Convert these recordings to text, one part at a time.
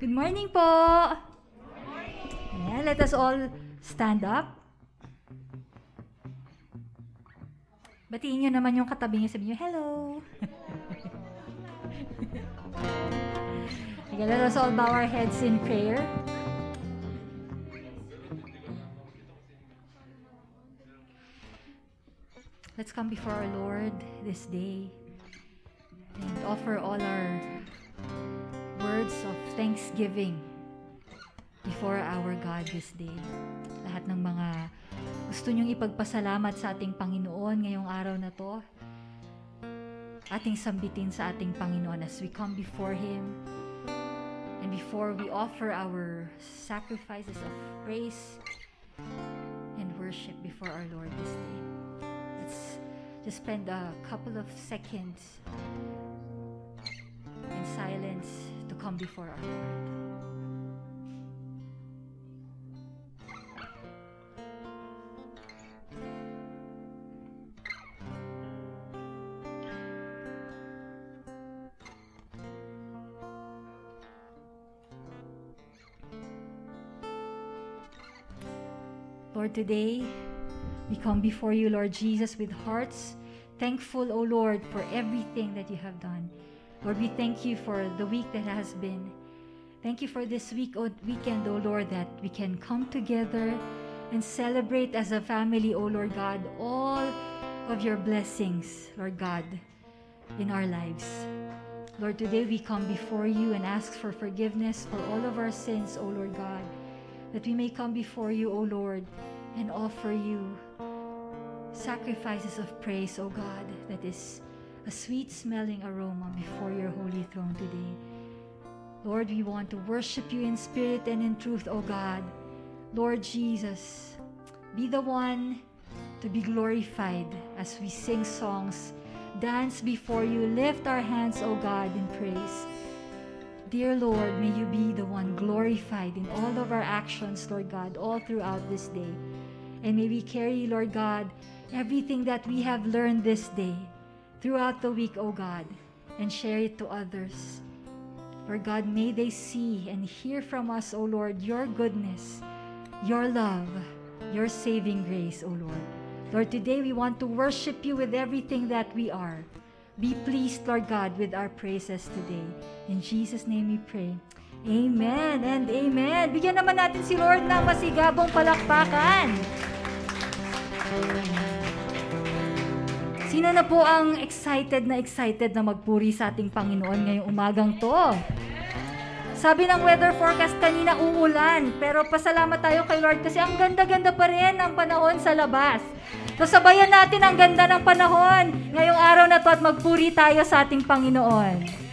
Good morning po. Ayan, let us all stand up. Batiin nyo naman yung katabi nyo. Sabihin nyo, hello. okay, let us all bow our heads in prayer. Let's come before our Lord this day and offer all our words of thanksgiving before our God this day. Lahat ng mga gusto nyong ipagpasalamat sa ating Panginoon ngayong araw na to, ating sambitin sa ating Panginoon as we come before Him and before we offer our sacrifices of praise and worship before our Lord this day. Let's just spend a couple of seconds in silence come before our Lord. Lord, today we come before you, Lord Jesus, with hearts thankful, O Lord, for everything that you have done. Lord, we thank you for the week that has been. Thank you for this week, o weekend, O Lord, that we can come together and celebrate as a family, O Lord God, all of your blessings, Lord God, in our lives. Lord, today we come before you and ask for forgiveness for all of our sins, O Lord God, that we may come before you, O Lord, and offer you sacrifices of praise, O God, that is a sweet smelling aroma before your holy throne today. Lord, we want to worship you in spirit and in truth, O God. Lord Jesus, be the one to be glorified as we sing songs, dance before you, lift our hands, O God, in praise. Dear Lord, may you be the one glorified in all of our actions, Lord God, all throughout this day. And may we carry, Lord God, everything that we have learned this day throughout the week, O God, and share it to others. Lord God, may they see and hear from us, O Lord, your goodness, your love, your saving grace, O Lord. Lord, today we want to worship you with everything that we are. Be pleased, Lord God, with our praises today. In Jesus' name we pray. Amen and amen. Bigyan naman natin si Lord ng masigabong palakpakan. Sino na po ang excited na excited na magpuri sa ating Panginoon ngayong umagang to? Sabi ng weather forecast kanina uulan, pero pasalamat tayo kay Lord kasi ang ganda-ganda pa rin ang panahon sa labas. So sabayan natin ang ganda ng panahon ngayong araw na to at magpuri tayo sa ating Panginoon.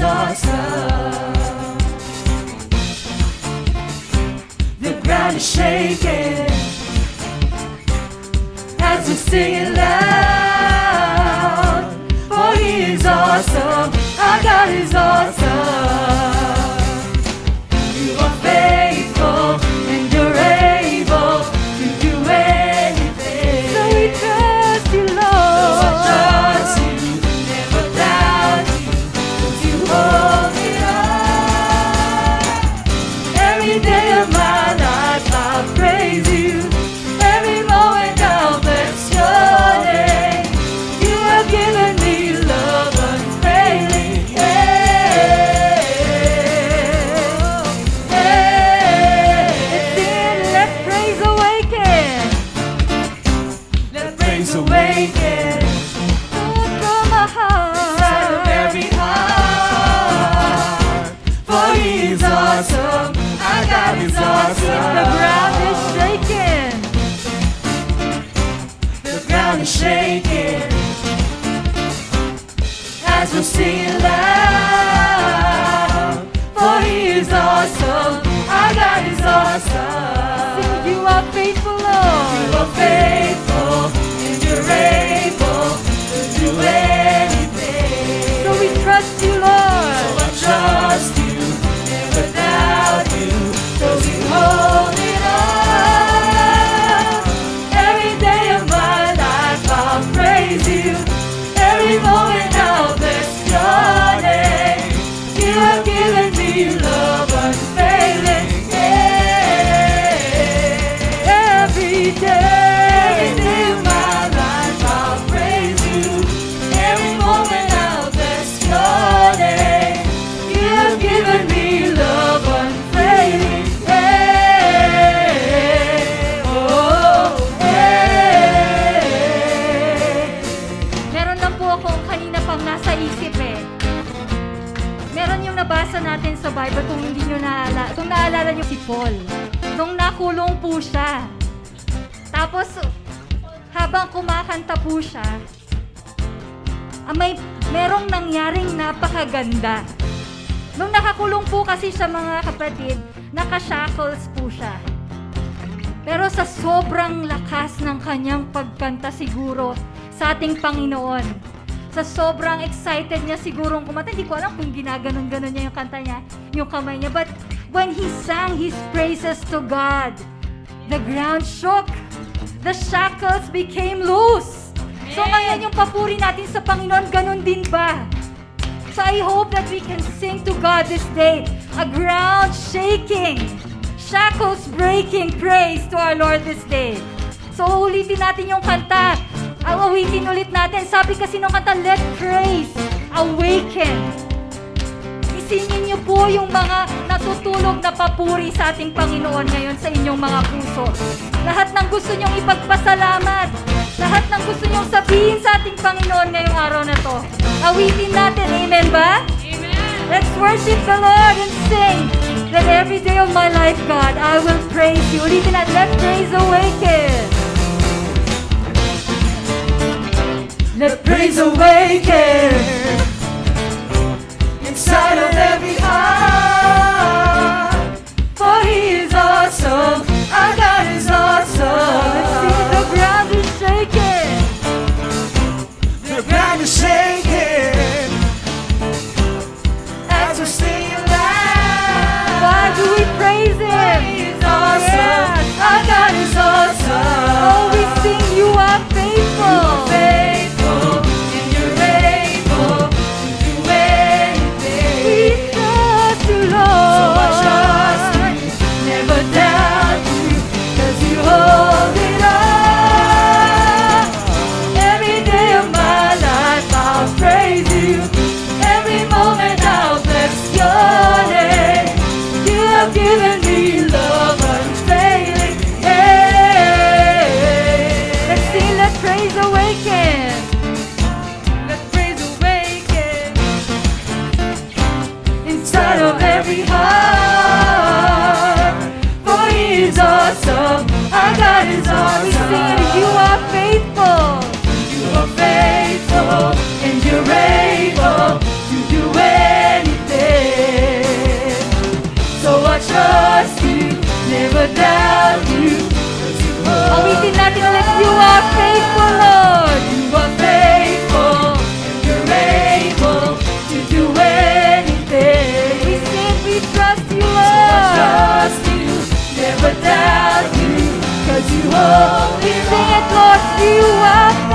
Awesome. The ground is shaking as we sing it loud. For He is awesome, our God is awesome. Sa Bible kung hindi nyo naalala. Kung naalala nyo si Paul. Nung nakulong po siya. Tapos, habang kumakanta po siya, ah, may merong nangyaring napakaganda. Nung nakakulong po kasi siya mga kapatid, naka-shackles po siya. Pero sa sobrang lakas ng kanyang pagkanta siguro sa ating Panginoon, sa sobrang excited niya sigurong kumanta, hindi ko alam kung ginaganon-ganon niya yung kanta niya, yung kamay niya. But when he sang his praises to God, the ground shook. The shackles became loose. So ngayon yung papuri natin sa Panginoon, ganun din ba? So I hope that we can sing to God this day a ground shaking, shackles breaking praise to our Lord this day. So ulitin natin yung kanta. Awawitin ulit natin. Sabi kasi nung kanta, let praise awaken. Isingin niyo po yung mga natutulog na papuri sa ating Panginoon ngayon sa inyong mga puso. Lahat ng gusto niyong ipagpasalamat. Lahat ng gusto niyong sabihin sa ating Panginoon ngayong araw na to. Awitin natin. Amen ba? Amen. Let's worship the Lord and sing that every day of my life, God, I will praise you. Ulitin natin, let praise awaken. Let praise awaken inside of every never doubt you, cause you hold We it sing it, all. Lord, you are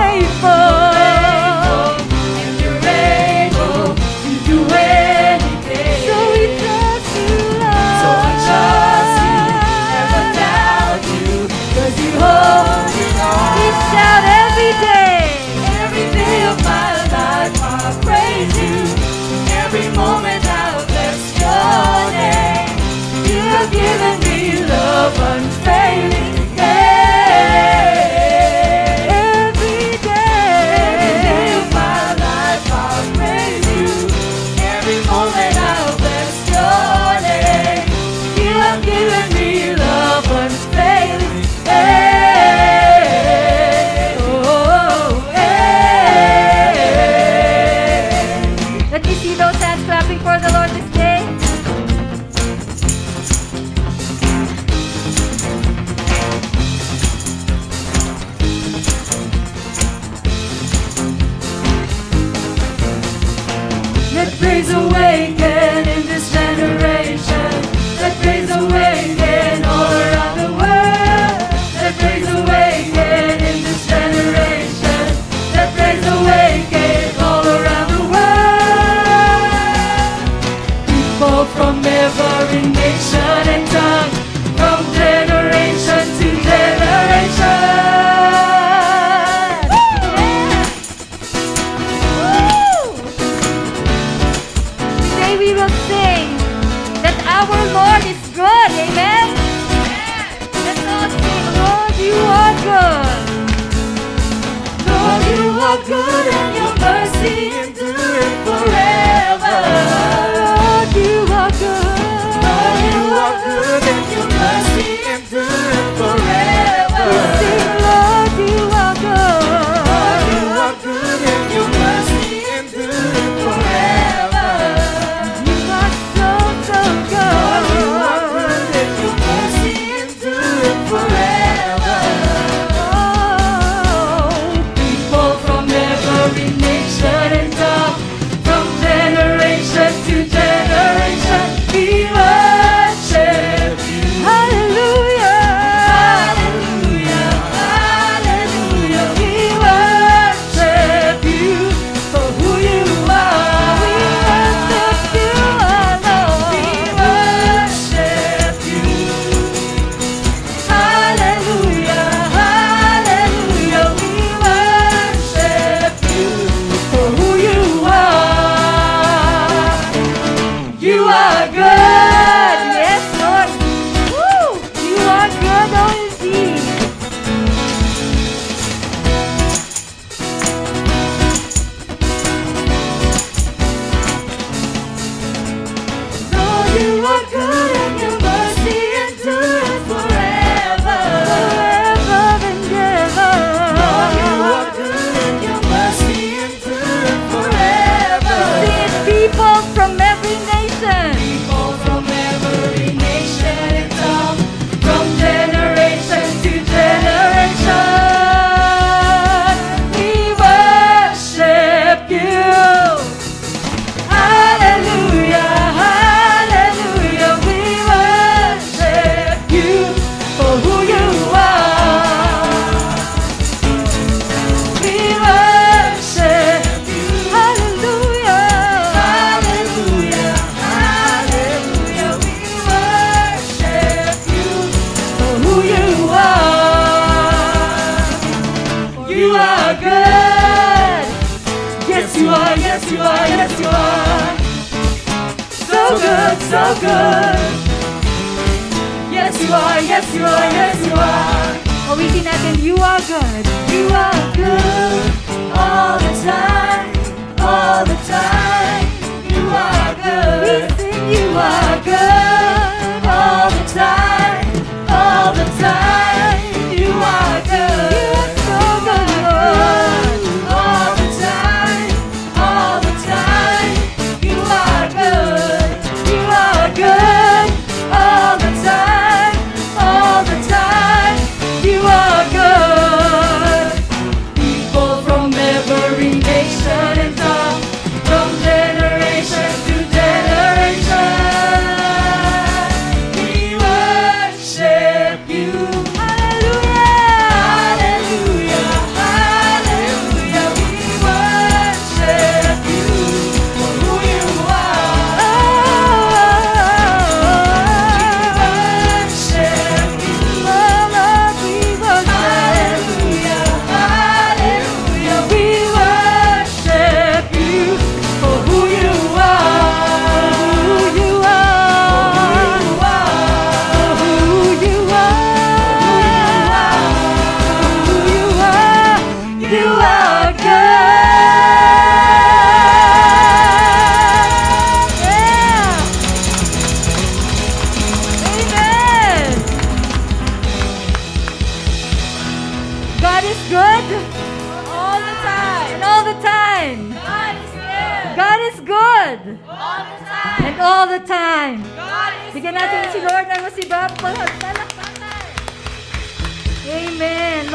unfailing.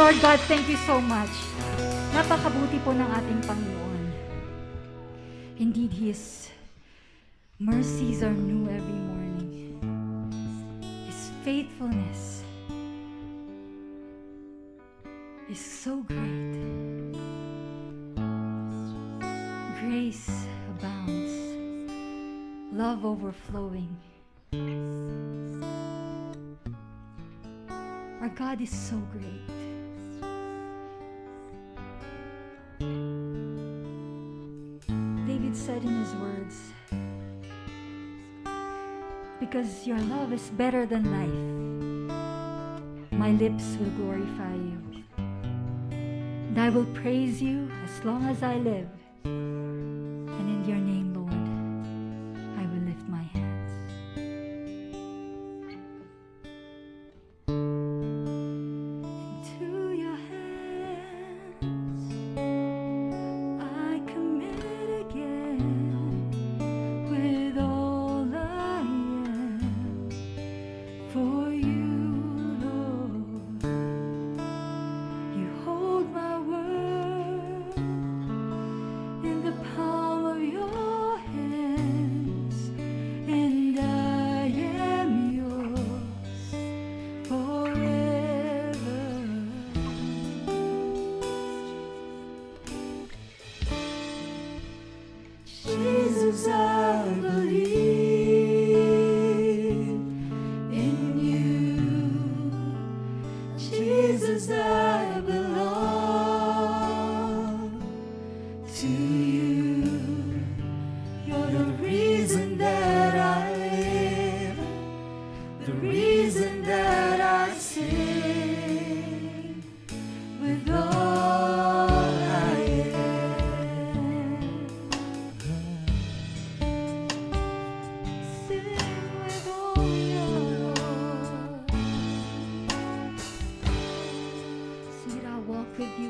Lord God, thank you so much. Napakabuti po ng ating Panginoon. Indeed, He is Mercies are new every morning. His faithfulness is so great. Grace abounds, love overflowing. Our God is so great. David said in his words, Because your love is better than life, my lips will glorify you. And I will praise you as long as I live. could you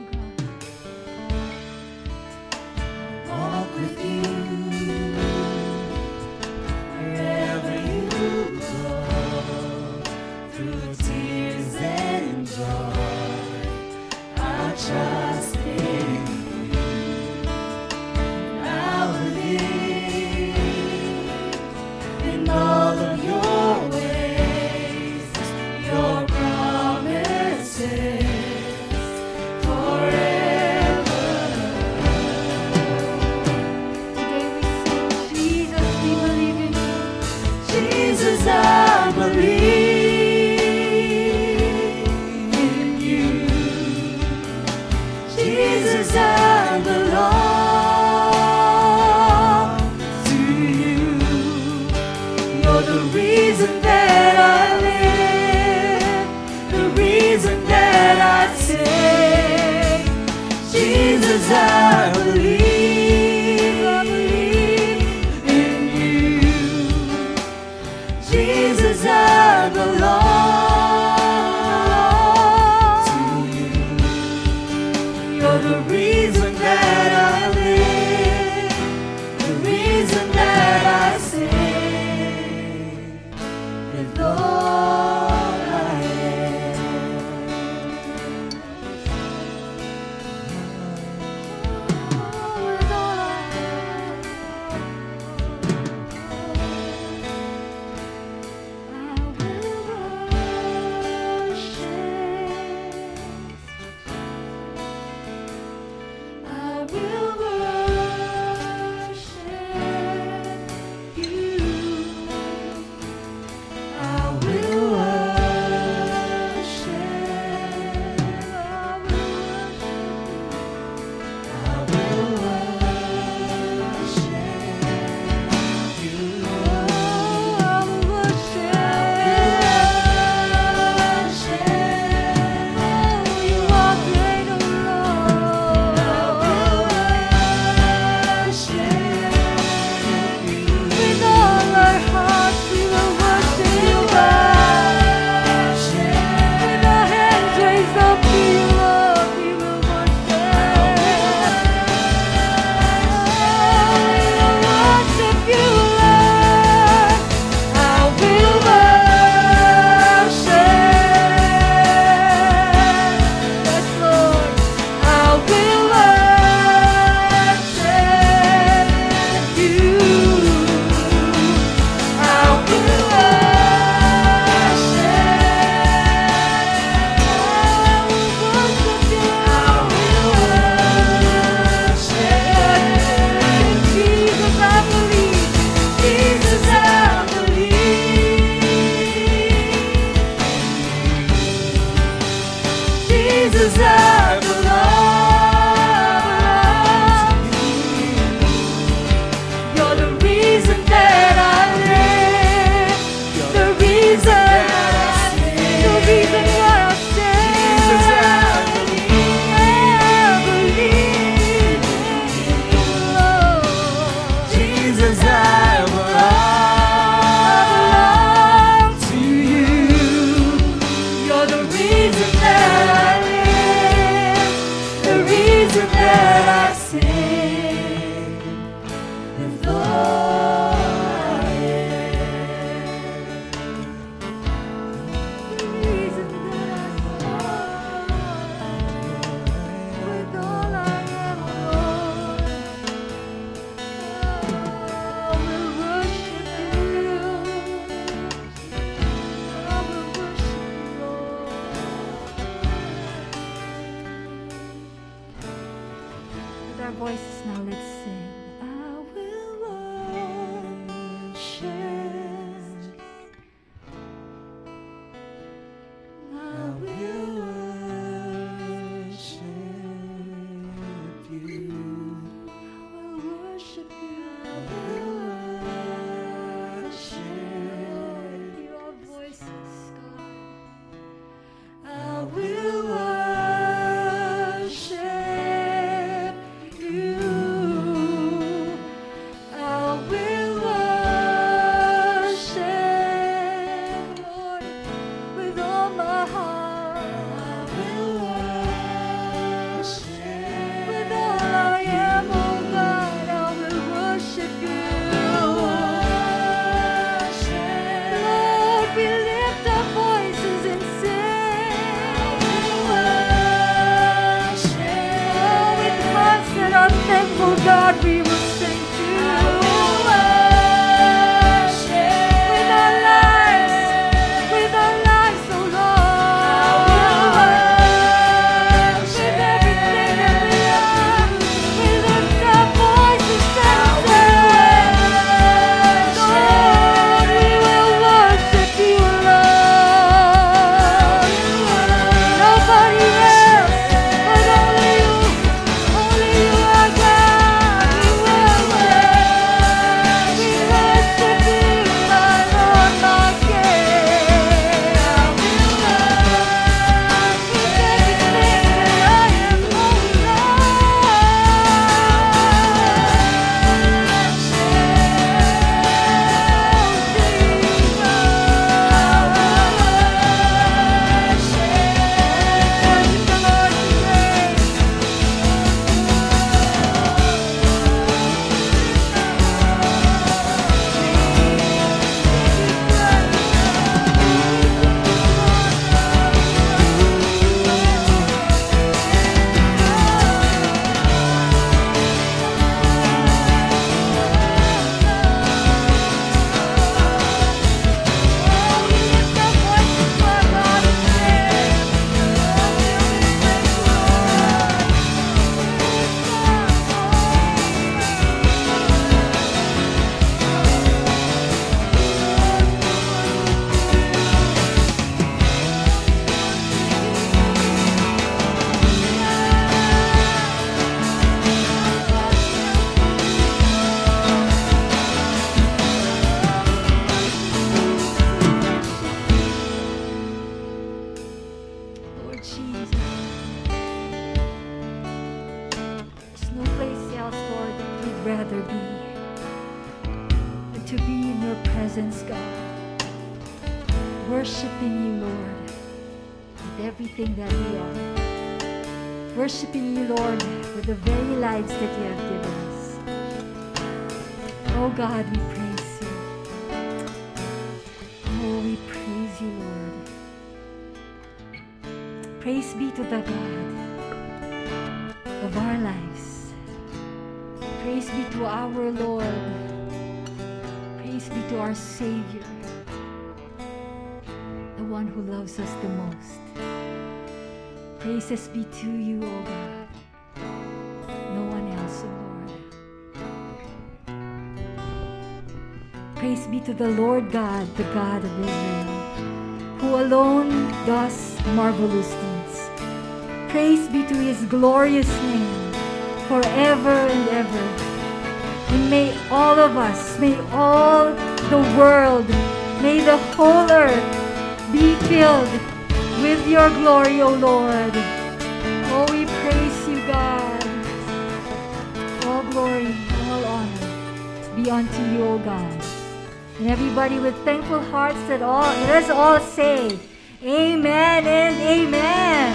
all say, Amen and Amen.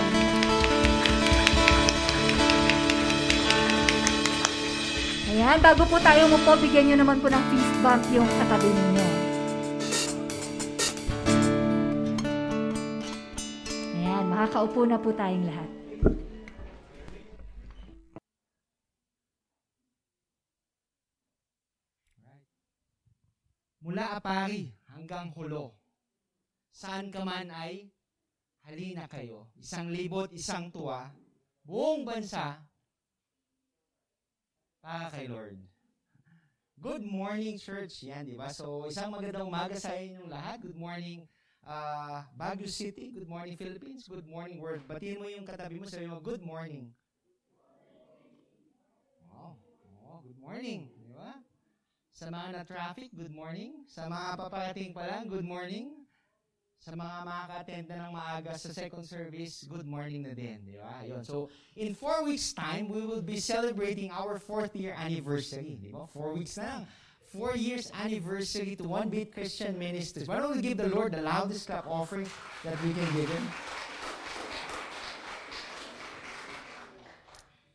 Ayan, bago po tayo mo po, bigyan nyo naman po ng fist bump yung katabi ninyo. Ayan, makakaupo na po tayong lahat. Mula Apari hanggang Hulo. Saan ka man ay halina kayo. Isang libot, isang tuwa. Buong bansa para kay Lord. Good morning, church. Yan, di ba? So, isang magandang umaga sa inyong lahat. Good morning, uh, Baguio City. Good morning, Philippines. Good morning, world. Batiin mo yung katabi mo, sabi mo, good morning. Wow. Oh, good morning. Di ba? Sa mga na-traffic, good morning. Sa mga paparating pa lang, good morning. Sa mga makaka-attend na ng maaga sa second service, good morning na din. Di ba? Yun. So, in four weeks' time, we will be celebrating our fourth year anniversary. Di ba? Four weeks na lang. Four years anniversary to One Beat Christian Ministries. Why don't we give the Lord the loudest clap offering that we can give Him?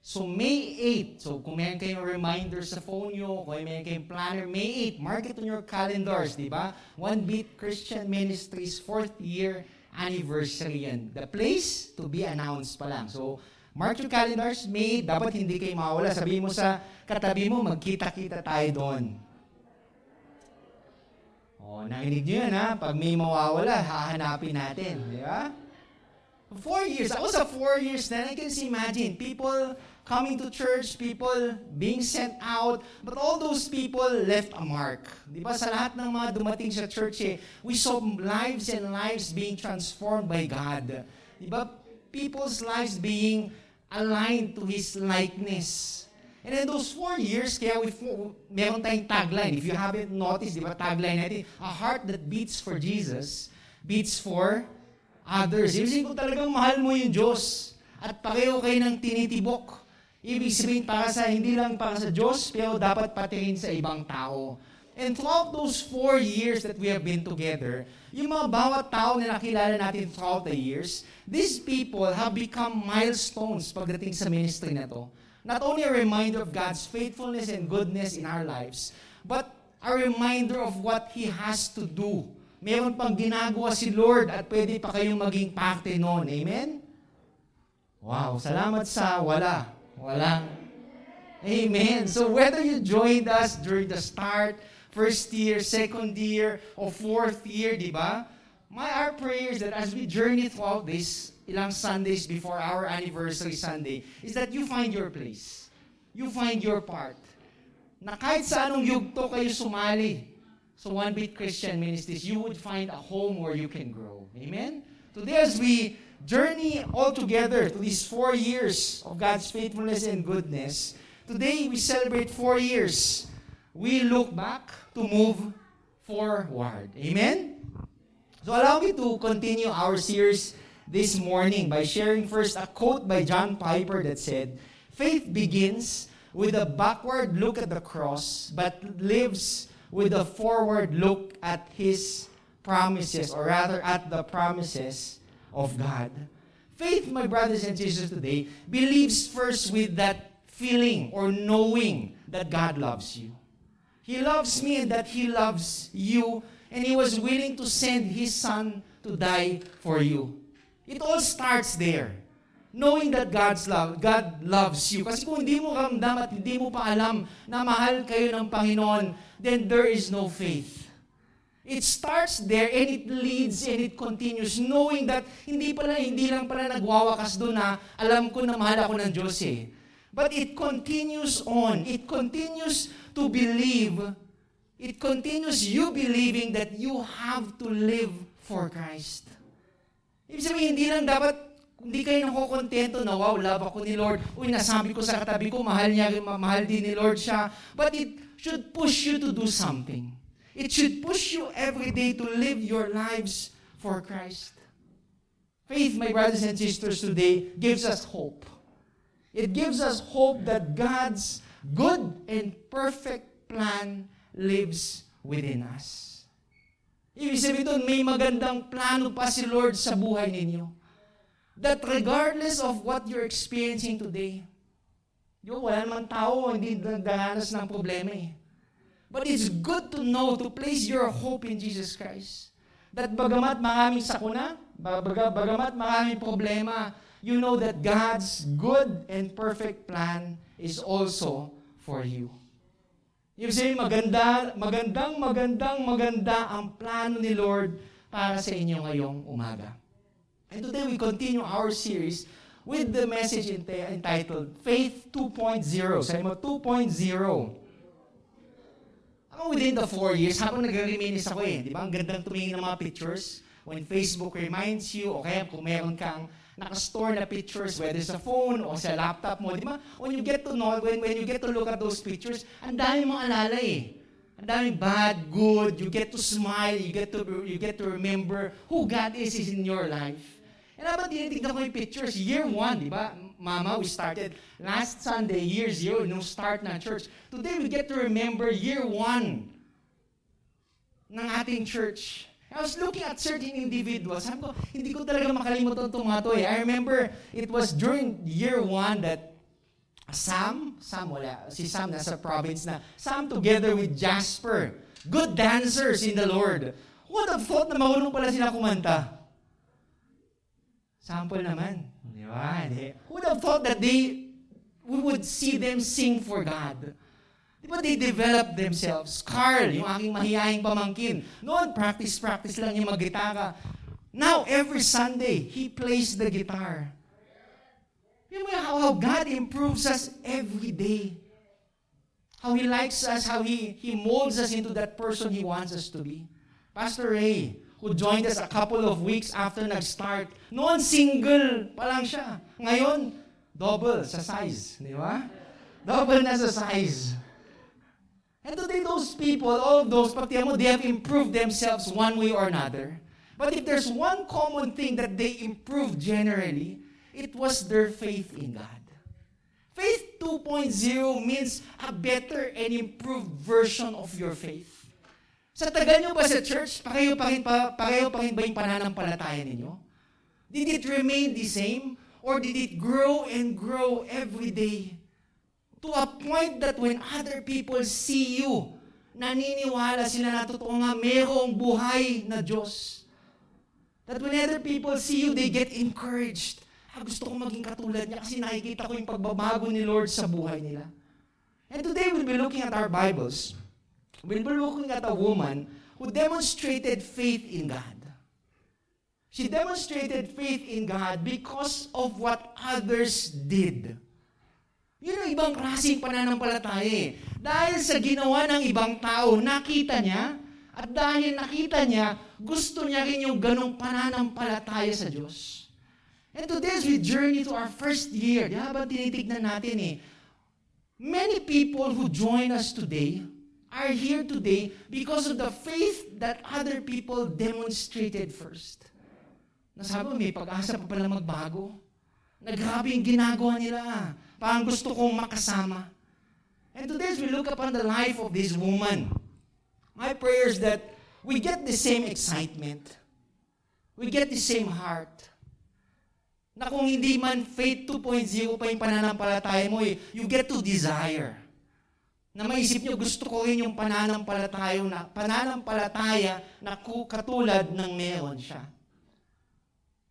So, May 8, so kung meron kayong reminder sa phone nyo, kung meron kayong planner, May 8, mark it on your calendars, di ba? One Beat Christian Ministries 4th year anniversary yan. The place to be announced pa lang. So, mark your calendars, May 8, dapat hindi kayo mawala. Sabihin mo sa katabi mo, magkita-kita tayo doon. Oh, narinig nyo yan ha? Pag may mawawala, hahanapin natin. Di ba? Four years. Ako sa four years na, I can imagine, people coming to church, people being sent out, but all those people left a mark. Di ba? Sa lahat ng mga dumating sa church, eh, we saw lives and lives being transformed by God. Di ba? People's lives being aligned to His likeness. And in those four years, kaya we, meron tayong tagline. If you haven't noticed, di ba, tagline natin, a heart that beats for Jesus, beats for others. Ibig sabihin kung talagang mahal mo yung Diyos at pareho kayo ng tinitibok. Ibig sabihin para sa, hindi lang para sa Diyos, pero dapat patingin sa ibang tao. And throughout those four years that we have been together, yung mga bawat tao na nakilala natin throughout the years, these people have become milestones pagdating sa ministry na to. Not only a reminder of God's faithfulness and goodness in our lives, but a reminder of what He has to do meron pang ginagawa si Lord at pwede pa kayong maging parte noon. Amen? Wow, salamat sa wala. Walang. Amen. So whether you joined us during the start, first year, second year, or fourth year, di ba? My our prayers that as we journey throughout this, ilang Sundays before our anniversary Sunday, is that you find your place. You find your part. Na kahit sa anong yugto kayo sumali, So One Beat Christian Ministries, you would find a home where you can grow. Amen? Today as we journey all together to these four years of God's faithfulness and goodness, today we celebrate four years. We look back to move forward. Amen? So allow me to continue our series this morning by sharing first a quote by John Piper that said, Faith begins with a backward look at the cross, but lives with a forward look at His promises, or rather at the promises of God. Faith, my brothers and sisters today, believes first with that feeling or knowing that God loves you. He loves me and that He loves you, and He was willing to send His Son to die for you. It all starts there. Knowing that God's love, God loves you. Kasi kung hindi mo ramdam at hindi mo pa alam na mahal kayo ng Panginoon, then there is no faith. It starts there and it leads and it continues knowing that hindi pala hindi lang pala nagwawakas doon na alam ko na mahal ako ng Diyos eh. But it continues on. It continues to believe. It continues you believing that you have to live for Christ. Ibig sabihin, hindi lang dapat hindi kayo nakukontento na, wow, love ako ni Lord. Uy, nasabi ko sa katabi ko, mahal niya, mahal din ni Lord siya. But it should push you to do something. It should push you every day to live your lives for Christ. Faith, my brothers and sisters, today gives us hope. It gives us hope that God's good and perfect plan lives within us. Ibig sabihin doon, may magandang plano pa si Lord sa buhay ninyo. That regardless of what you're experiencing today, yung wala namang tao, hindi nagdahanas ng problema eh. But it's good to know, to place your hope in Jesus Christ. That bagamat maraming sakuna, baga, bagamat maraming problema, you know that God's good and perfect plan is also for you. Ibig sabihin, maganda, magandang, magandang, maganda ang plano ni Lord para sa inyo ngayong umaga. And today we continue our series with the message entitled Faith 2.0. Sabi mo, 2.0. Ako within the four years, habang nag-reminis ako eh, di ba? Ang gandang tumingin ng mga pictures. When Facebook reminds you, o kaya kung meron kang nakastore na pictures, whether sa phone o sa laptop mo, di ba? When you get to know, when, when you get to look at those pictures, ang dami mong alala eh. Ang daming bad, good, you get to smile, you get to you get to remember who God is, is in your life. And habang tinitignan ko yung pictures, year one, di ba? Mama, we started last Sunday, year zero, nung start ng church. Today, we get to remember year one ng ating church. I was looking at certain individuals. Sabi ko, hindi ko talaga makalimutan itong mga to eh. I remember it was during year one that Sam, Sam wala, si Sam nasa province na, Sam together with Jasper, good dancers in the Lord. Would have thought na marunong pala sila kumanta? Sample naman. Di ba? Who would have thought that they, we would see them sing for God? Di ba they develop themselves? Carl, yung aking mahihaing pamangkin, noon practice-practice lang yung mag-gitara. Now, every Sunday, he plays the guitar. You know how, how God improves us every day. How He likes us, how He, He molds us into that person He wants us to be. Pastor Ray, who joined us a couple of weeks after nag-start. Noon, single pa lang siya. Ngayon, double sa size. Di ba? Double na sa size. And today, those people, all of those, pati mo, they have improved themselves one way or another. But if there's one common thing that they improved generally, it was their faith in God. Faith 2.0 means a better and improved version of your faith. Sa tagal nyo ba sa church, pareho pa rin, pa, pareho pa rin ba yung pananampalataya ninyo? Did it remain the same? Or did it grow and grow every day? To a point that when other people see you, naniniwala sila na totoo nga mayroong buhay na Diyos. That when other people see you, they get encouraged. Ah, gusto ko maging katulad niya kasi nakikita ko yung pagbabago ni Lord sa buhay nila. And today we'll be looking at our Bibles. When we're looking at a woman who demonstrated faith in God. She demonstrated faith in God because of what others did. Yun ang ibang klaseng pananampalataya eh. Dahil sa ginawa ng ibang tao, nakita niya, at dahil nakita niya, gusto niya rin yung ganong pananampalataya sa Diyos. And today as we journey to our first year, di ba tinitignan natin eh, many people who join us today are here today because of the faith that other people demonstrated first. Nasabi may pag-asa pa pala magbago. Naggrabe yung ginagawa nila. Parang gusto kong makasama. And today as we look upon the life of this woman, My prayer is that we get the same excitement. We get the same heart. Na kung hindi man faith 2.0 pa yung pananampalataya mo, eh, you get to desire. Na maisip nyo, gusto ko rin yung pananampalataya na, pananampalataya na katulad ng meron siya.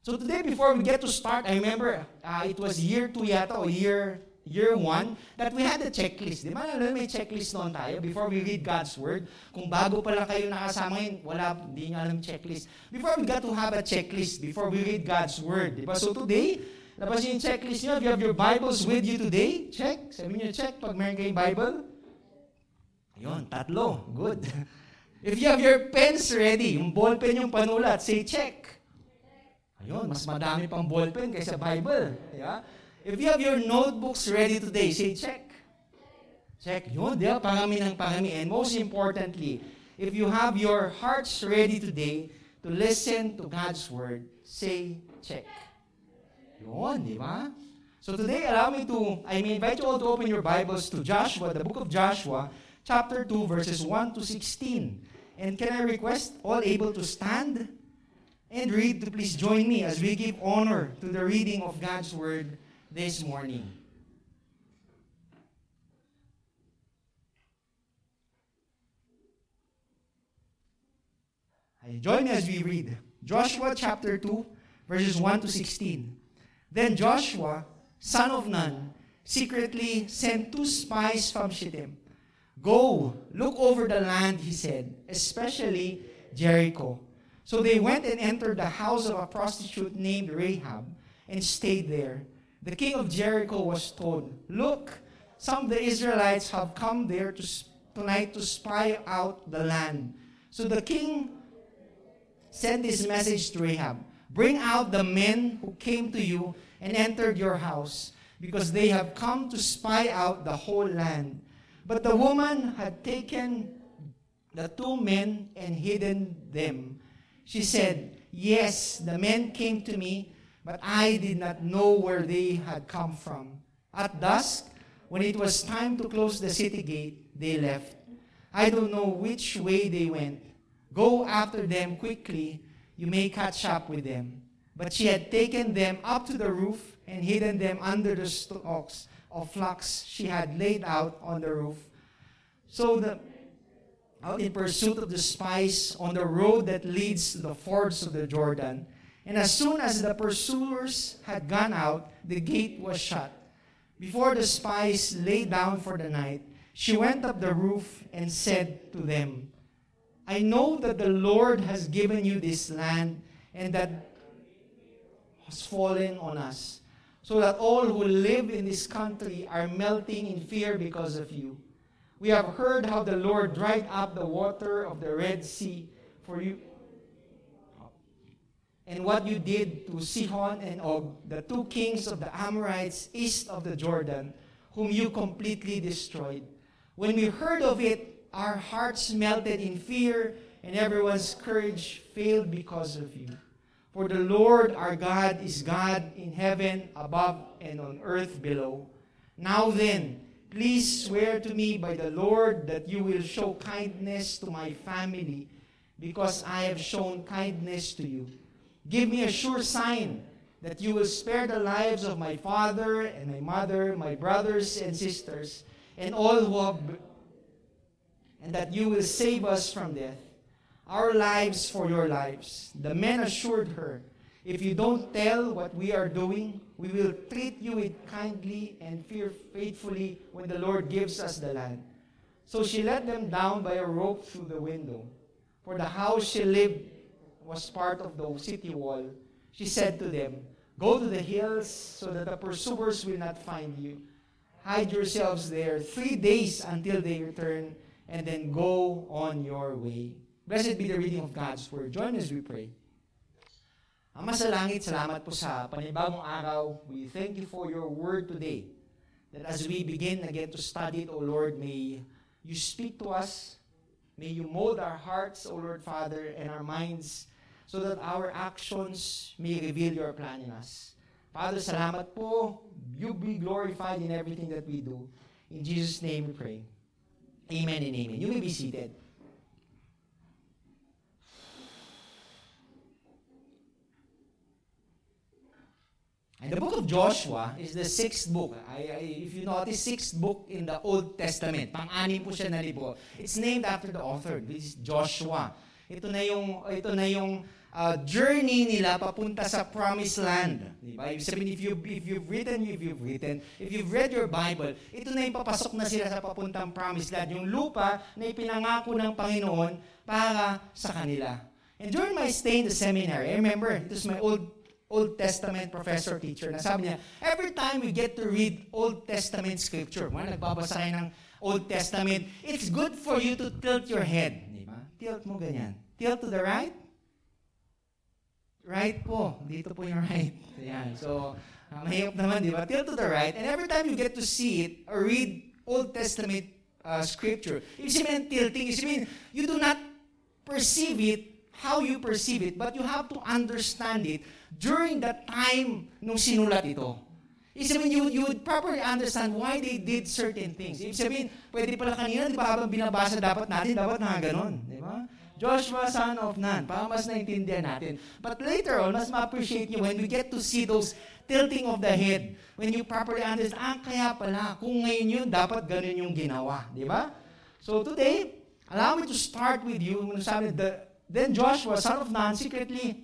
So today, before we get to start, I remember uh, it was year 2 yata o year year 1 that we had a checklist. Di ba alam may checklist noon tayo before we read God's Word? Kung bago pa lang kayo nakasama ngayon, wala, hindi nyo alam checklist. Before we got to have a checklist before we read God's Word. Di ba? So today, labas yung checklist nyo. If you have your Bibles with you today, check. Sabi nyo, check pag meron kayong Bible. Ayun, tatlo. Good. If you have your pens ready, yung ballpen yung panulat, say check. Ayun, mas madami pang ballpen kaysa Bible. Yeah? If you have your notebooks ready today, say check. Check. Yun, di ba? Parami ng parami. And most importantly, if you have your hearts ready today to listen to God's Word, say check. Yun, di ba? So today, allow me to, I may invite you all to open your Bibles to Joshua, the book of Joshua, chapter 2, verses 1 to 16. And can I request all able to stand and read to please join me as we give honor to the reading of God's Word this morning. Join me as we read Joshua chapter 2, verses 1 to 16. Then Joshua, son of Nun, secretly sent two spies from Shittim. Go, look over the land, he said, especially Jericho. So they went and entered the house of a prostitute named Rahab and stayed there. The king of Jericho was told, Look, some of the Israelites have come there to, tonight to spy out the land. So the king sent this message to Rahab Bring out the men who came to you and entered your house, because they have come to spy out the whole land. But the woman had taken the two men and hidden them. She said, Yes, the men came to me but I did not know where they had come from. At dusk, when it was time to close the city gate, they left. I don't know which way they went. Go after them quickly, you may catch up with them. But she had taken them up to the roof and hidden them under the stalks of flax she had laid out on the roof. So the out in pursuit of the spies on the road that leads to the fords of the Jordan. And as soon as the pursuers had gone out, the gate was shut. Before the spies lay down for the night, she went up the roof and said to them, I know that the Lord has given you this land and that has fallen on us, so that all who live in this country are melting in fear because of you. We have heard how the Lord dried up the water of the Red Sea for you and what you did to Sihon and Og, the two kings of the Amorites east of the Jordan, whom you completely destroyed. When we heard of it, our hearts melted in fear, and everyone's courage failed because of you. For the Lord our God is God in heaven above and on earth below. Now then, please swear to me by the Lord that you will show kindness to my family, because I have shown kindness to you. Give me a sure sign that you will spare the lives of my father and my mother, my brothers and sisters, and all who have, and that you will save us from death. Our lives for your lives. The men assured her, If you don't tell what we are doing, we will treat you with kindly and fear faithfully when the Lord gives us the land. So she let them down by a rope through the window. For the house she lived was part of the city wall, she said to them, Go to the hills so that the pursuers will not find you. Hide yourselves there three days until they return, and then go on your way. Blessed be the reading of God's word. Join as we pray. Ama sa langit, salamat po sa panibagong araw. We thank you for your word today. That as we begin again to study it, O Lord, may you speak to us. May you mold our hearts, O Lord Father, and our minds so that our actions may reveal your plan in us. Father, salamat po. You be glorified in everything that we do. In Jesus' name we pray. Amen and amen. You may be seated. And the book of Joshua is the sixth book. I, I, if you notice, sixth book in the Old Testament. Pang-anim po siya na libro. It's named after the author, which is Joshua. Ito na yung, ito na yung uh, journey nila papunta sa promised land. Diba? Sabihin, if, you, if you've written, if you've written, if you've read your Bible, ito na yung papasok na sila sa papuntang promised land. Yung lupa na ipinangako ng Panginoon para sa kanila. And during my stay in the seminary, I remember, it was my old Old Testament professor teacher na sabi niya, every time we get to read Old Testament scripture, mga nagbabasa kayo ng Old Testament, it's good for you to tilt your head. Di ba? Tilt mo ganyan. Tilt to the right. Right po. Dito po yung right. Ayan. So, uh, mahirap naman, di ba? Tilt to the right. And every time you get to see it or read Old Testament uh, scripture, ibig sabihin tilting, ibig sabihin, you do not perceive it how you perceive it, but you have to understand it during the time nung sinulat ito. Ibig sabihin, you, you would properly understand why they did certain things. Ibig sabihin, pwede pala kanina, di ba, habang binabasa dapat natin, dapat na ganon. Di ba? Joshua, son of Nun, para mas naintindihan natin. But later on, mas ma-appreciate nyo when we get to see those tilting of the head. When you properly understand, ah, kaya pala, kung ngayon yun, dapat ganun yung ginawa. Di ba? So today, allow me to start with you. Sabi, the, then Joshua, son of Nun, secretly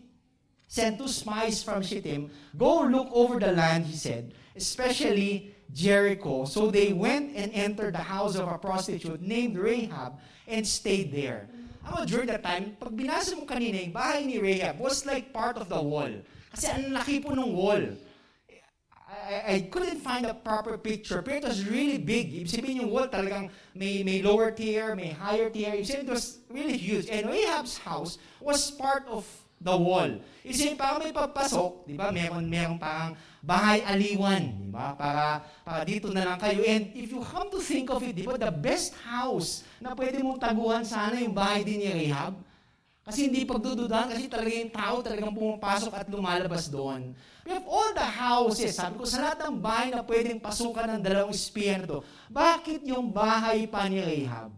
sent two spies from Shittim, Go look over the land, he said, especially Jericho. So they went and entered the house of a prostitute named Rahab and stayed there. Ako, during that time, pag binasa mo kanina, yung bahay ni Rahab was like part of the wall. Kasi ang laki po ng wall. I, I couldn't find a proper picture, pero it was really big. Ibig sabihin yung wall talagang may, may lower tier, may higher tier. Ibig sabihin it was really huge. And Rahab's house was part of the wall. Isipin, para may pagpasok, di ba, meron, meron parang bahay aliwan, di ba, para, para dito na lang kayo. And if you come to think of it, di ba, the best house na pwede mong taguhan sana yung bahay din ni Rahab. Kasi hindi pagdududahan, kasi talaga yung tao talagang pumapasok at lumalabas doon. We have all the houses, sabi ko, sa lahat ng bahay na pwedeng pasukan ng dalawang to, bakit yung bahay pa ni Rahab?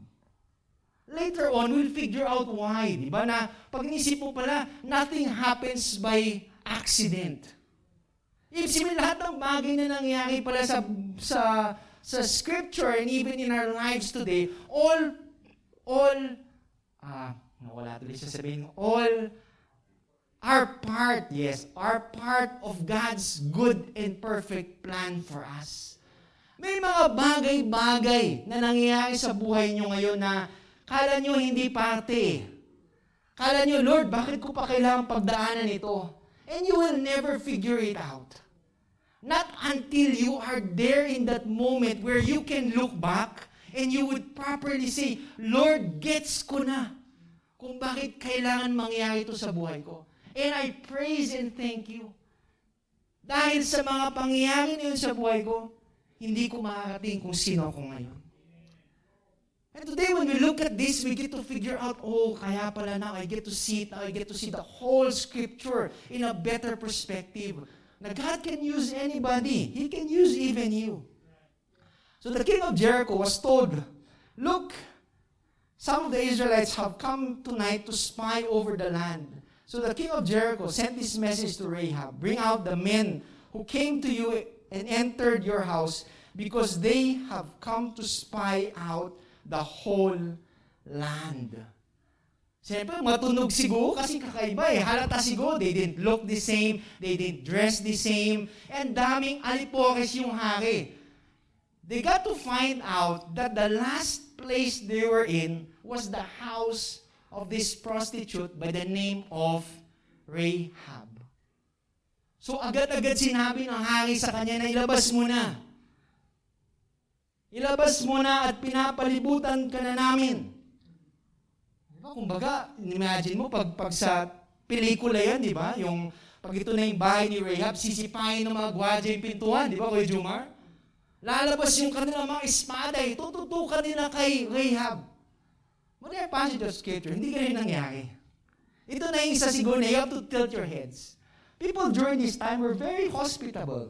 Later on, we'll figure out why. Di ba na pag inisip mo pala, nothing happens by accident. Ibig sabihin, lahat ng bagay na nangyari pala sa, sa, sa scripture and even in our lives today, all, all, ah, uh, wala tuloy sasabihin, all are part, yes, are part of God's good and perfect plan for us. May mga bagay-bagay na nangyayari sa buhay nyo ngayon na Kala nyo hindi parte. Kala nyo, Lord, bakit ko pa kailangan pagdaanan ito? And you will never figure it out. Not until you are there in that moment where you can look back and you would properly say, Lord, gets ko na kung bakit kailangan mangyari ito sa buhay ko. And I praise and thank you. Dahil sa mga pangyayari na yun sa buhay ko, hindi ko makakating kung sino ako ngayon. And today when we look at this, we get to figure out, oh, kaya pala now I get to see it, now I get to see the whole scripture in a better perspective. Na God can use anybody. He can use even you. So the king of Jericho was told, look, some of the Israelites have come tonight to spy over the land. So the king of Jericho sent this message to Rahab, bring out the men who came to you and entered your house because they have come to spy out the whole land. Siyempre, matunog siguro kasi kakaiba eh. Halata siguro, they didn't look the same, they didn't dress the same, and daming alipores yung hari. They got to find out that the last place they were in was the house of this prostitute by the name of Rahab. So agad-agad sinabi ng hari sa kanya na ilabas mo na. Ilabas mo na at pinapalibutan ka na namin. Diba? Kumbaga, imagine mo, pag, pag sa pelikula yan, di ba? Yung, pag ito na yung bahay ni Rahab, sisipahin ng mga gwadya yung pintuan, di ba, Kuya Jumar? Lalabas yung kanilang mga espada, eh. tututukan nila kay Rahab. Wala yung passage of scripture, hindi ganun nangyari. Ito na yung isa siguro na you have to tilt your heads. People during this time were very hospitable.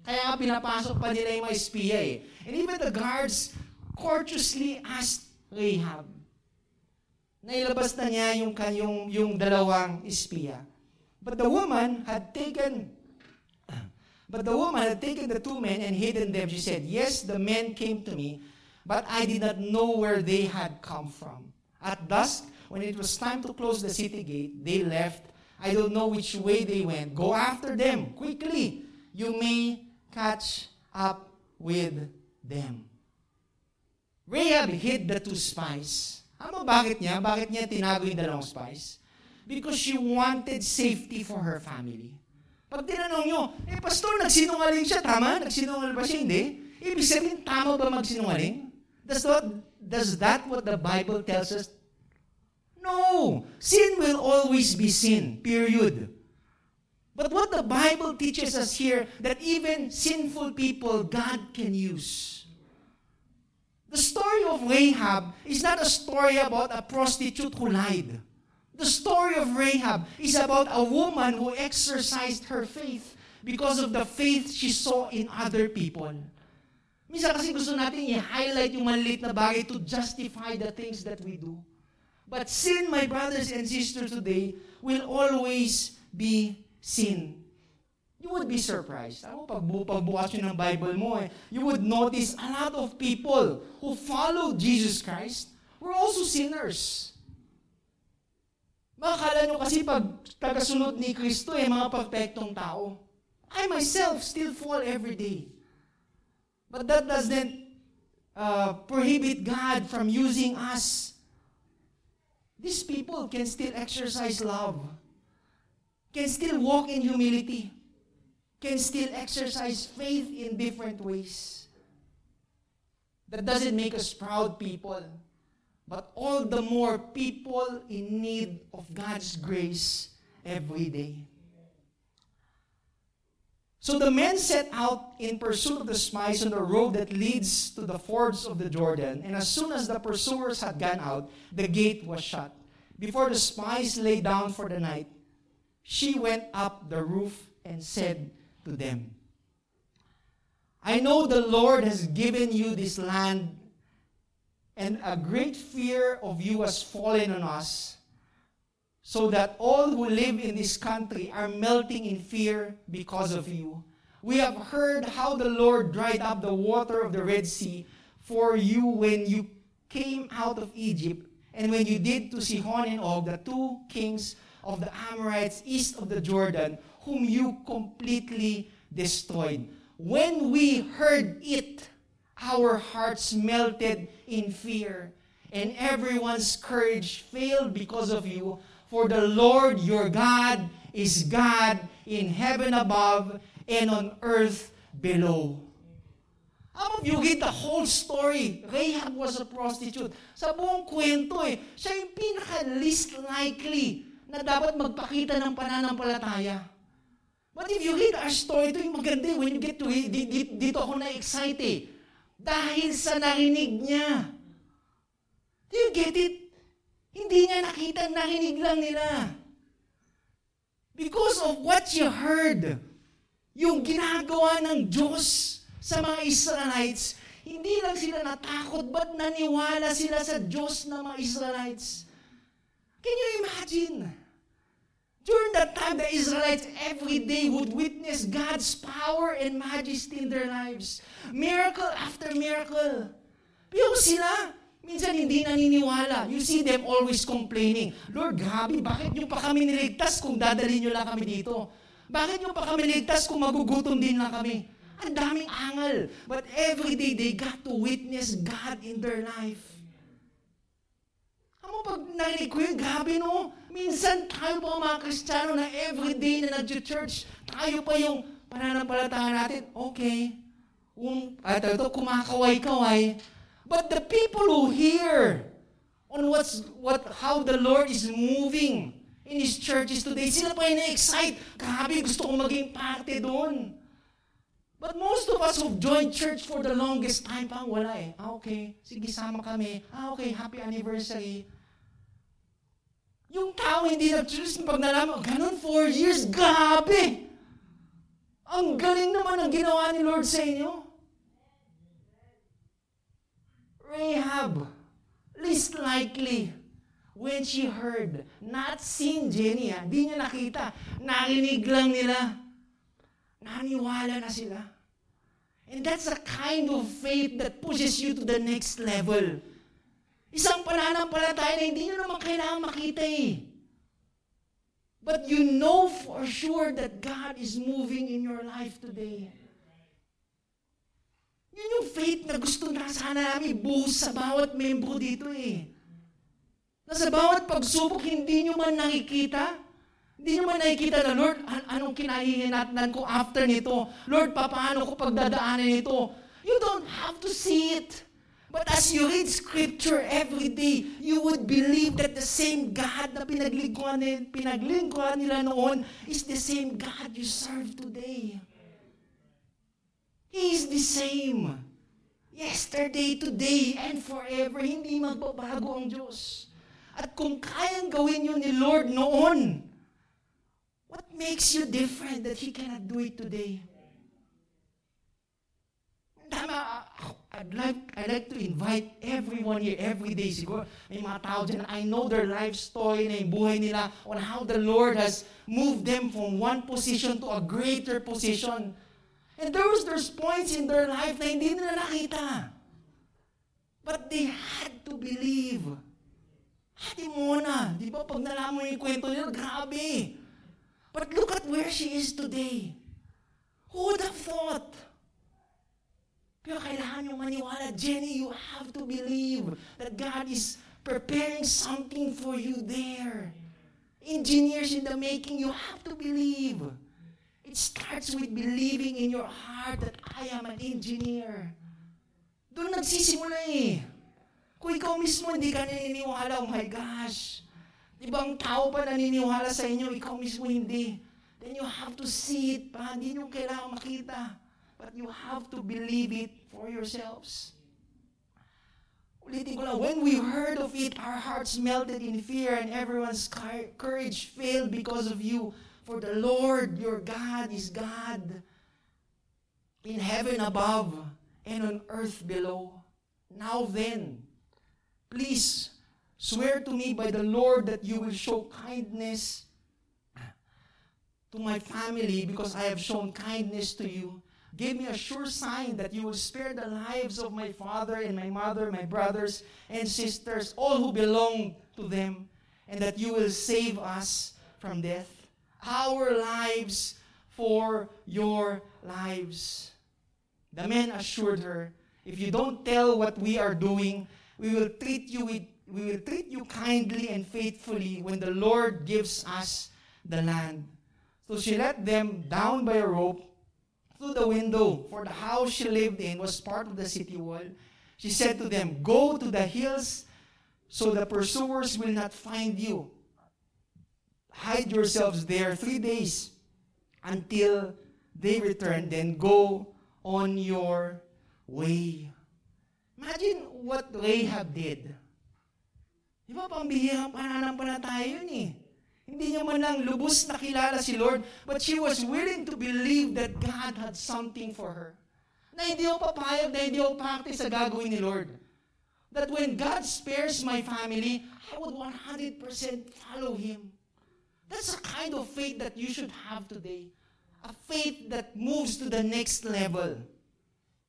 Kaya nga pinapasok pa nila yung mga espiya eh. And even the guards courteously asked Rahab. Nailabas na niya yung, yung, yung dalawang espiya. But the woman had taken But the woman had taken the two men and hidden them. She said, Yes, the men came to me, but I did not know where they had come from. At dusk, when it was time to close the city gate, they left. I don't know which way they went. Go after them quickly. You may catch up with them. Rahab hid the two spies. Ano bakit niya? Bakit niya tinago yung dalawang spies? Because she wanted safety for her family. Pag tinanong nyo, eh pastor, nagsinungaling siya, tama? Nagsinungaling ba siya? Hindi. Ibig sabihin, tama ba magsinungaling? Does that, does that what the Bible tells us? No. Sin will always be sin, period. But what the Bible teaches us here, that even sinful people, God can use. The story of Rahab is not a story about a prostitute who lied. The story of Rahab is about a woman who exercised her faith because of the faith she saw in other people. Minsan kasi gusto natin i-highlight yung maliit na bagay to justify the things that we do. But sin, my brothers and sisters today, will always be sin. You would be surprised. Ako, pag pagbukas nyo ng Bible mo, eh, you would notice a lot of people who follow Jesus Christ were also sinners. Makakala nyo kasi pag tagasunod ni Kristo eh, mga perfectong tao. I myself still fall every day. But that doesn't uh, prohibit God from using us. These people can still exercise love, can still walk in humility, can still exercise faith in different ways. That doesn't make us proud people but all the more people in need of God's grace every day. So the men set out in pursuit of the spies on the road that leads to the fords of the Jordan. And as soon as the pursuers had gone out, the gate was shut. Before the spies lay down for the night, she went up the roof and said to them, I know the Lord has given you this land and a great fear of you has fallen on us, so that all who live in this country are melting in fear because of you. We have heard how the Lord dried up the water of the Red Sea for you when you came out of Egypt, and when you did to Sihon and Og, the two kings of the Amorites east of the Jordan, whom you completely destroyed. When we heard it, our hearts melted in fear, and everyone's courage failed because of you. For the Lord your God is God in heaven above and on earth below. Of you get the whole story? Rahab was a prostitute. Sa buong kwento eh, siya yung pinaka-least likely na dapat magpakita ng pananampalataya. But if you read our story, ito yung maganda eh. when you get to it, dito ako na-excite eh. Dahil sa narinig niya. Do you get it? Hindi niya nakita, narinig lang nila. Because of what you heard, yung ginagawa ng Diyos sa mga Israelites, hindi lang sila natakot, but naniwala sila sa Diyos ng mga Israelites. Can you imagine? During that time, the Israelites every day would witness God's power and majesty in their lives. Miracle after miracle. Pero sila, minsan hindi naniniwala. You see them always complaining, Lord, grabe, bakit nyo pa kami niligtas kung dadalhin nyo lang kami dito? Bakit nyo pa kami niligtas kung magugutom din lang kami? Ang daming angal. But every day, they got to witness God in their life. Ano pag narinig ko yun, grabe no? Minsan tayo pa mga Kristiyano na everyday na nag-church, tayo pa yung pananampalataya natin, okay, um, at ito, kumakaway-kaway. But the people who hear on what's, what, how the Lord is moving in His churches today, sila pa yung na-excite. Grabe, gusto ko maging parte doon. But most of us who've joined church for the longest time, pa wala eh. Ah, okay. Sige, sama kami. Ah, okay. Happy anniversary. Yung tao hindi nag-church pag nalaman, ganun, four years, grabe! Ang galing naman ang ginawa ni Lord sa inyo. Rahab, least likely, when she heard, not seen Jenny, ah, di niya nakita, narinig lang nila. naniwala na sila. And that's the kind of faith that pushes you to the next level. Isang pananampalataya na hindi nyo naman kailangan makita eh. But you know for sure that God is moving in your life today. Yun yung faith na gusto na sana namin buhos sa bawat membro dito eh. Na sa bawat pagsubok, hindi nyo man nakikita. Hindi nyo man nakikita na, Lord, an- anong kinahihinatnan ko after nito? Lord, paano ko pagdadaanan nito? You don't have to see it. But as you read Scripture every day, you would believe that the same God na pinaglingkuhan, nila, pinaglingkuhan nila noon is the same God you serve today. He is the same. Yesterday, today, and forever. Hindi magbabago ang Diyos. At kung kayang gawin yun ni Lord noon, what makes you different that He cannot do it today? Tama, I'd like, I'd like to invite everyone here every day. Siguro, may mga tao dyan I know their life story na yung buhay nila on how the Lord has moved them from one position to a greater position. And there was there's points in their life na hindi nila nakita. But they had to believe. Hati muna. Di ba pag nalaman mo yung kwento nila, grabe. But look at where she is today. Who would have thought? Pero kailangan nyo maniwala, Jenny, you have to believe that God is preparing something for you there. Engineers in the making, you have to believe. It starts with believing in your heart that I am an engineer. Doon nagsisimula eh. Kung ikaw mismo hindi ka naniniwala, oh my gosh. Ibang tao pa naniniwala sa inyo, ikaw mismo hindi. Then you have to see it pa. Hindi nyo kailangan makita. But you have to believe it for yourselves. When we heard of it, our hearts melted in fear and everyone's courage failed because of you. For the Lord your God is God in heaven above and on earth below. Now then, please swear to me by the Lord that you will show kindness to my family because I have shown kindness to you. Give me a sure sign that you will spare the lives of my father and my mother, my brothers and sisters, all who belong to them, and that you will save us from death. Our lives for your lives. The men assured her, if you don't tell what we are doing, we will treat you with we will treat you kindly and faithfully when the Lord gives us the land. So she let them down by a rope through the window, for the house she lived in was part of the city wall. She said to them, Go to the hills so the pursuers will not find you. Hide yourselves there three days until they return, then go on your way. Imagine what Rahab did. Di ba pambihirang pananampalataya yun eh. Hindi niya man lang lubos na kilala si Lord, but she was willing to believe that God had something for her. Na hindi ako papayag, na hindi ako practice sa gagawin ni Lord. That when God spares my family, I would 100% follow Him. That's the kind of faith that you should have today. A faith that moves to the next level.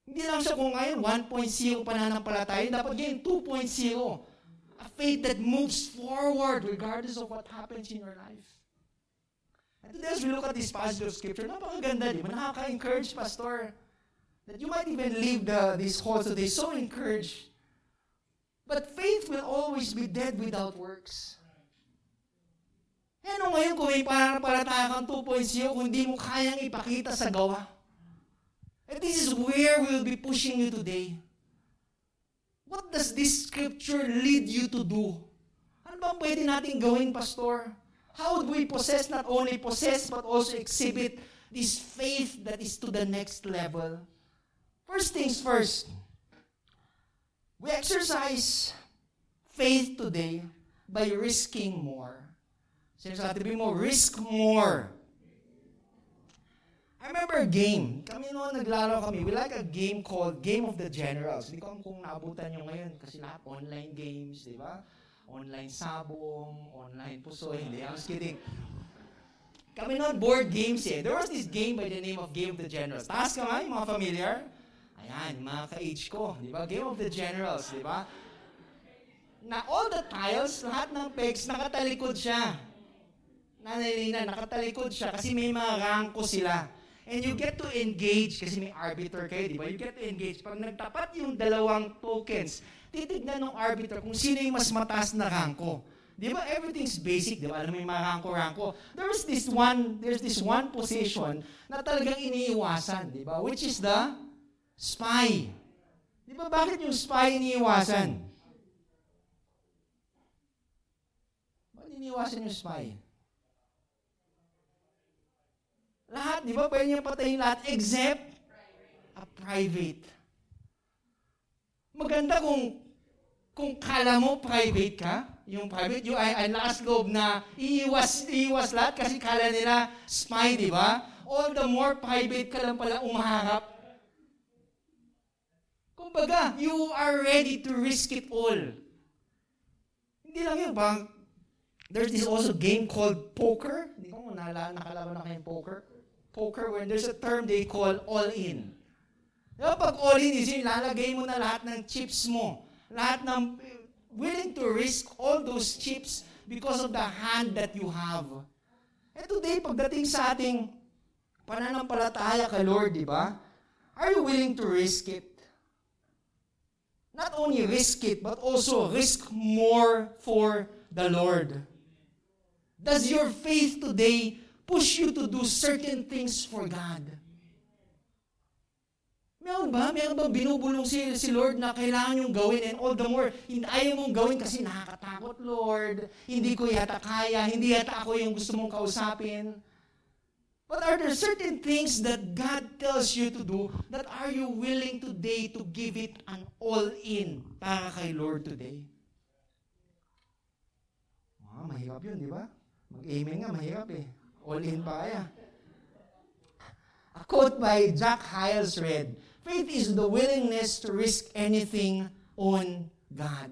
Hindi lang siya kung ngayon 1.0 pananampalataya, dapat ngayon 2.0 a faith that moves forward regardless of what happens in your life. And today as we look at this passage of scripture, napakaganda, di ba? Nakaka-encourage, Pastor, that you might even leave the, this hall today so encouraged. But faith will always be dead without works. Eh, ano ngayon kung may pananampalataya kang 2.0 kung hindi mo kayang ipakita sa gawa? And this is where we'll be pushing you today. What does this scripture lead you to do? Ano ba pwede natin gawin, Pastor? How would we possess, not only possess, but also exhibit this faith that is to the next level? First things first, we exercise faith today by risking more. Sino sa katabi mo, risk more. I remember a game. Kami noon naglaro kami. We like a game called Game of the Generals. Hindi ko kung naabutan nyo ngayon kasi lahat online games, di ba? Online sabong, online puso. Hindi, I was kidding. Kami noon, board games eh. There was this game by the name of Game of the Generals. Taas ka nga, yung mga familiar? Ayan, mga ka-age ko. Di ba? Game of the Generals, di ba? Na all the tiles, lahat ng pegs, nakatalikod siya. Nanalina, nakatalikod siya kasi may mga ranko sila. And you get to engage, kasi may arbiter kayo, di ba? You get to engage. Pag nagtapat yung dalawang tokens, titignan ng arbiter kung sino yung mas mataas na ranko. Di ba? Everything's basic, di ba? Alam mo yung mga ranko-ranko. There's this one, there's this one position na talagang iniiwasan, di ba? Which is the spy. Di ba? Bakit yung spy iniiwasan? Bakit iniiwasan yung spy? Lahat, di ba? Pwede niya patayin lahat except a private. Maganda kung kung kala mo private ka, yung private, yung ay, ay lakas loob na iiwas, iiwas lahat kasi kala nila spy, di ba? All the more private ka lang pala umaharap. Kumbaga, you are ready to risk it all. Hindi lang yun, bang, there's this also game called poker. Hindi ko naalala, nakalaban na kayong poker poker when there's a term they call all-in. Diba pag all-in is yun, lalagay mo na lahat ng chips mo. Lahat ng, willing to risk all those chips because of the hand that you have. And today, pagdating sa ating pananampalataya kay Lord, di ba? Are you willing to risk it? Not only risk it, but also risk more for the Lord. Does your faith today push you to do certain things for God. Meron ba? Meron ba binubulong si, si Lord na kailangan yung gawin and all the more, hindi, ayaw mong gawin kasi nakakatakot, Lord. Hindi ko yata kaya, hindi yata ako yung gusto mong kausapin. But are there certain things that God tells you to do that are you willing today to give it an all-in para kay Lord today? Ah, mahirap yun, di ba? Mag-amen nga, mahirap eh. All in pa kaya. A quote by Jack Hyles read, Faith is the willingness to risk anything on God.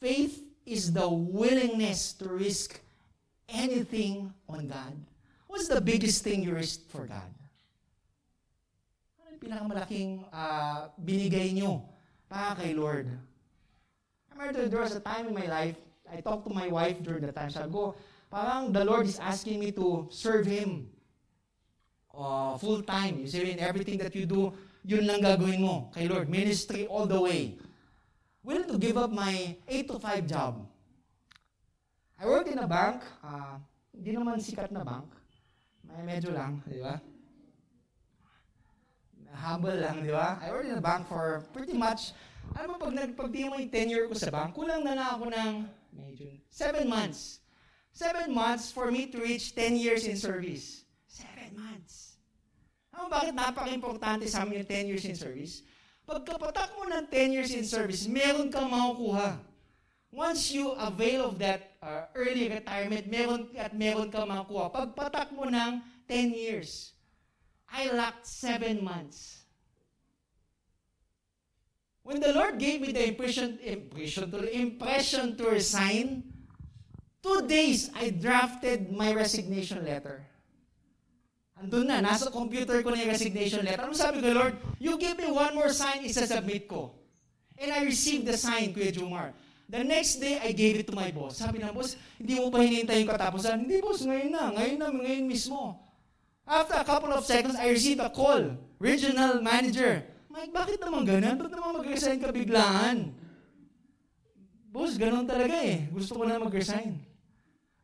Faith is the willingness to risk anything on God. What's the biggest thing you risked for God? Ano yung pinakamalaking uh, binigay nyo para kay Lord? I remember there was a time in my life, I talked to my wife during the time. Sabi ko, parang the Lord is asking me to serve Him uh, full time. You see, in everything that you do, yun lang gagawin mo kay Lord. Ministry all the way. Willing to give up my 8 to 5 job. I worked in a bank. Uh, hindi naman sikat na bank. May medyo lang, di ba? Humble lang, di ba? I worked in a bank for pretty much, alam mo, pag nagpagtingin mo yung tenure ko sa bank, kulang na lang ako ng medyo, 7 months. Seven months for me to reach 10 years in service. Seven months. Alam bakit napaka-importante sa amin yung 10 years in service? Pagkapatak mo ng 10 years in service, meron kang makukuha. Once you avail of that uh, early retirement, meron at meron kang makukuha. Pagpatak mo ng 10 years, I lacked 7 months. When the Lord gave me the impression, impression to, impression to resign, Two days, I drafted my resignation letter. Andun na, nasa computer ko na yung resignation letter. Ano sabi ko, Lord? You give me one more sign, isa-submit ko. And I received the sign, Kuya Jumar. The next day, I gave it to my boss. Sabi ng boss, hindi mo pa hinihintay yung katapusan. Hindi boss, ngayon na, ngayon na, ngayon mismo. After a couple of seconds, I received a call. Regional manager. Mike, bakit naman ganun? Ba't naman mag-resign ka biglaan? Boss, ganun talaga eh. Gusto ko na mag-resign.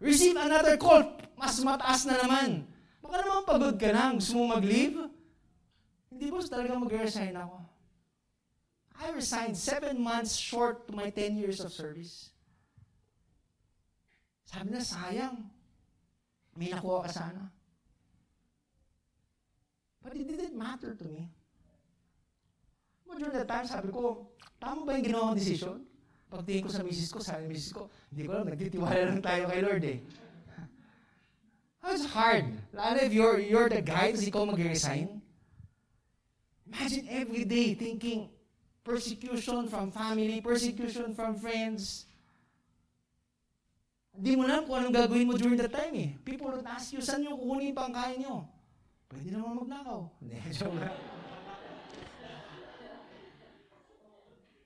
Receive another call. Mas mataas na naman. Baka naman pagod ka na. Gusto mo mag-leave? Hindi boss, talaga mag-resign ako. I resigned seven months short to my 10 years of service. Sabi na, sayang. May nakuha ka sana. But it didn't matter to me. But during that time, sabi ko, tama ba yung ginawa kong decision? Pagtingin ko sa misis ko, sabi misis ko, hindi ko alam, nagtitiwala lang tayo kay Lord eh. It's hard. Lalo if you're, you're the guy, tapos ikaw mag-resign. Imagine every day thinking, persecution from family, persecution from friends. di mo alam kung anong gagawin mo during that time eh. People would ask you, saan nyo kukunin yung pangkain nyo? Pwede naman magnakaw. Hindi, joke lang.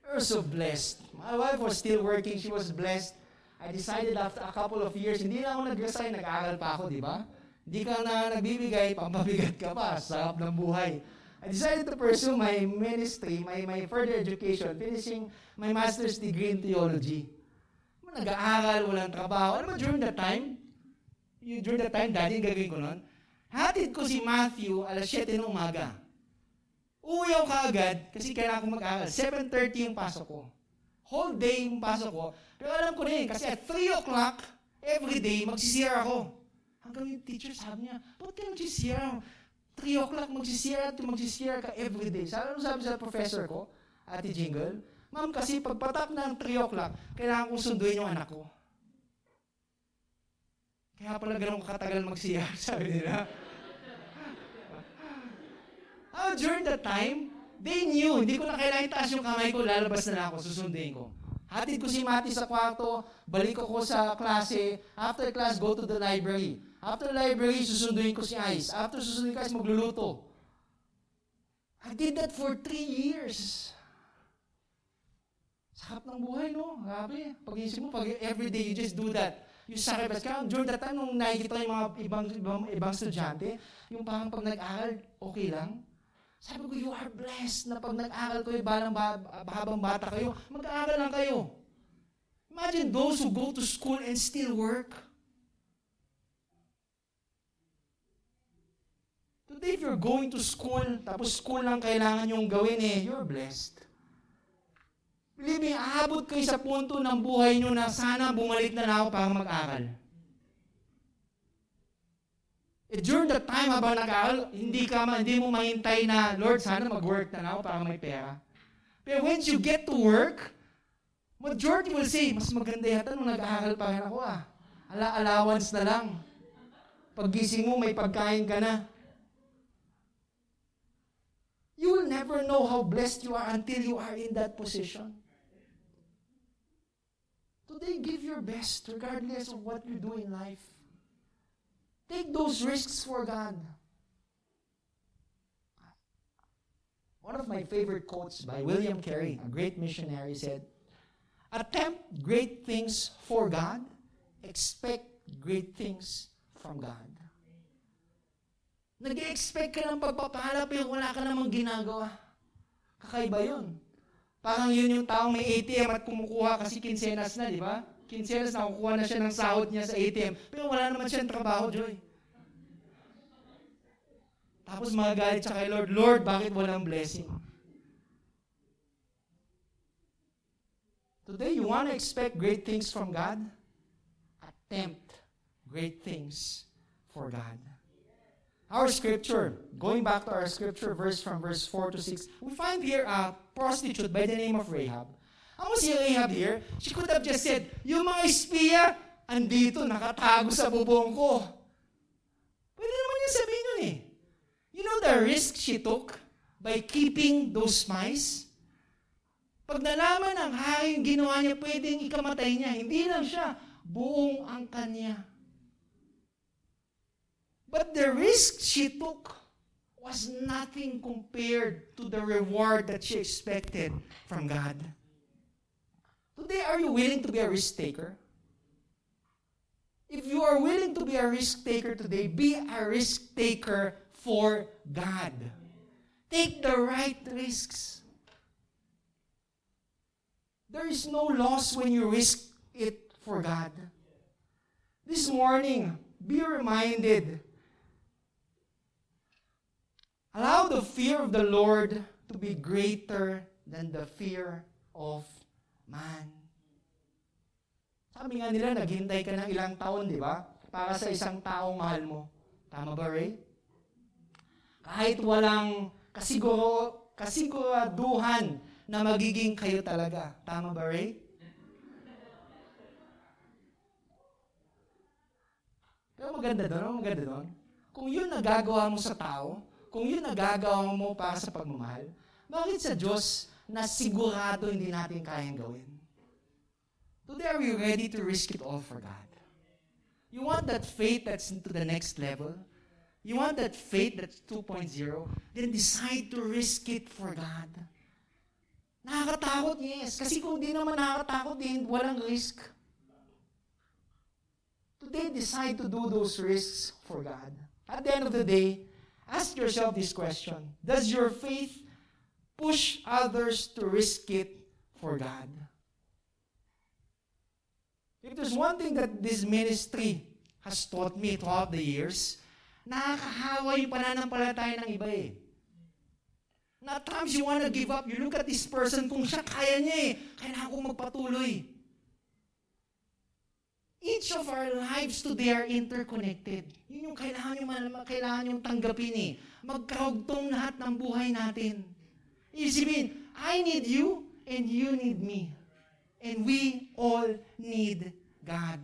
We're so blessed. My wife was still working. She was blessed. I decided after a couple of years, hindi na ako nag-resign, nag-aaral pa ako, di ba? Hindi ka na nagbibigay, pampabigat ka pa. Sarap ng buhay. I decided to pursue my ministry, my, my further education, finishing my master's degree in theology. Nag-aaral, walang trabaho. Ano ba during that time? You, during that time, daddy, gagawin ko nun? Hatid ko si Matthew alas 7 ng umaga. Uwi ako kaagad kasi kailangan ko mag-aaral. 7.30 yung pasok ko. Whole day yung pasok ko. Pero alam ko rin, kasi at 3 o'clock, every day, magsisira ako. Hanggang yung teacher sabi niya, ba't ka magsisira? 3 o'clock magsisira at magsisira ka every day. Sabi ano sabi sa professor ko, Ate Jingle, Ma'am, kasi pagpatak ng 3 o'clock, kailangan kong sunduin yung anak ko. Kaya pala ganun katagal magsiyar, sabi nila. oh, during that time, they knew, hindi ko na kailangan itaas yung kamay ko, lalabas na ako, susunduin ko. Hatid ko si Mati sa kwarto, balik ko sa klase, after class, go to the library. After library, susunduin ko si Ice. After susunduin ko Ice, magluluto. I did that for three years. Sakap ng buhay, no? Grabe. Pag-isip mo, pag everyday you just do that. You sacrifice. Kaya during that time, nung nakikita yung mga ibang, ibang, ibang estudyante, yung parang pag nag-aral, okay lang. Sabi ko, you are blessed na pag nag-aral kayo, balang ba, habang bata kayo, mag-aaral lang kayo. Imagine those who go to school and still work. Today, if you're going to school, tapos school lang kailangan yung gawin eh, you're blessed. Believe me, aabot kayo sa punto ng buhay nyo na sana bumalik na lang ako para mag-aral. Eh, during that time, habang nag-aaral, hindi, ka, hindi mo mahintay na, Lord, sana mag-work na ako para may pera. Pero once you get to work, majority will say, mas maganda yata nung nag-aaral pa rin ako ah. Ala allowance na lang. Paggising mo, may pagkain ka na. You will never know how blessed you are until you are in that position. Today, give your best regardless of what you do in life. Take those risks for God. One of my favorite quotes by William Carey, a great missionary, said, Attempt great things for God, expect great things from God. Nag-expect ka ng pagpapala pero wala ka namang ginagawa. Kakaiba yun. Parang yun yung taong may ATM at kumukuha kasi kinsenas na, di ba? Kinsenas na kukuha na siya ng sahod niya sa ATM. Pero wala naman siyang trabaho, Joy. Tapos magagalit siya kay Lord, Lord, bakit walang blessing? Today, you want to expect great things from God? Attempt great things for God. Our scripture, going back to our scripture verse from verse 4 to 6, we find here a prostitute by the name of Rahab. Ang si Rahab here, she could have just said, yung mga espiya, andito, nakatago sa bubong ko. Pwede naman niya sabihin yun eh. You know the risk she took by keeping those spies? Pag nalaman ng hari yung ginawa niya, pwedeng ikamatay niya. Hindi lang siya, buong ang kanya. But the risk she took was nothing compared to the reward that she expected from God. Today, are you willing to be a risk taker? If you are willing to be a risk taker today, be a risk taker for God. Take the right risks. There is no loss when you risk it for God. This morning, be reminded Allow the fear of the Lord to be greater than the fear of man. Sabi nga nila, naghintay ka ng ilang taon, di ba? Para sa isang taong mahal mo. Tama ba, Ray? Kahit walang kasiguro, kasiguraduhan na magiging kayo talaga. Tama ba, Ray? Pero maganda doon, maganda doon. Kung yun nagagawa mo sa tao, kung yun nagagawa mo para sa pagmamahal, bakit sa Diyos na sigurado hindi natin kayang gawin? Today, are we ready to risk it all for God? You want that faith that's into the next level? You want that faith that's 2.0? Then decide to risk it for God. Nakakatakot, yes. Kasi kung di naman nakakatakot din, walang risk. Today, decide to do those risks for God. At the end of the day, ask yourself this question. Does your faith push others to risk it for God? If there's one thing that this ministry has taught me throughout the years, nakakahawa yung pananampalataya ng iba eh. Na at times you wanna give up, you look at this person, kung siya kaya niya eh, kailangan kong magpatuloy. Each of our lives today are interconnected. Yun yung kailangan nyo, kailangan nyo tanggapin eh. Magkarugtong lahat ng buhay natin. Isipin, I need you and you need me. And we all need God.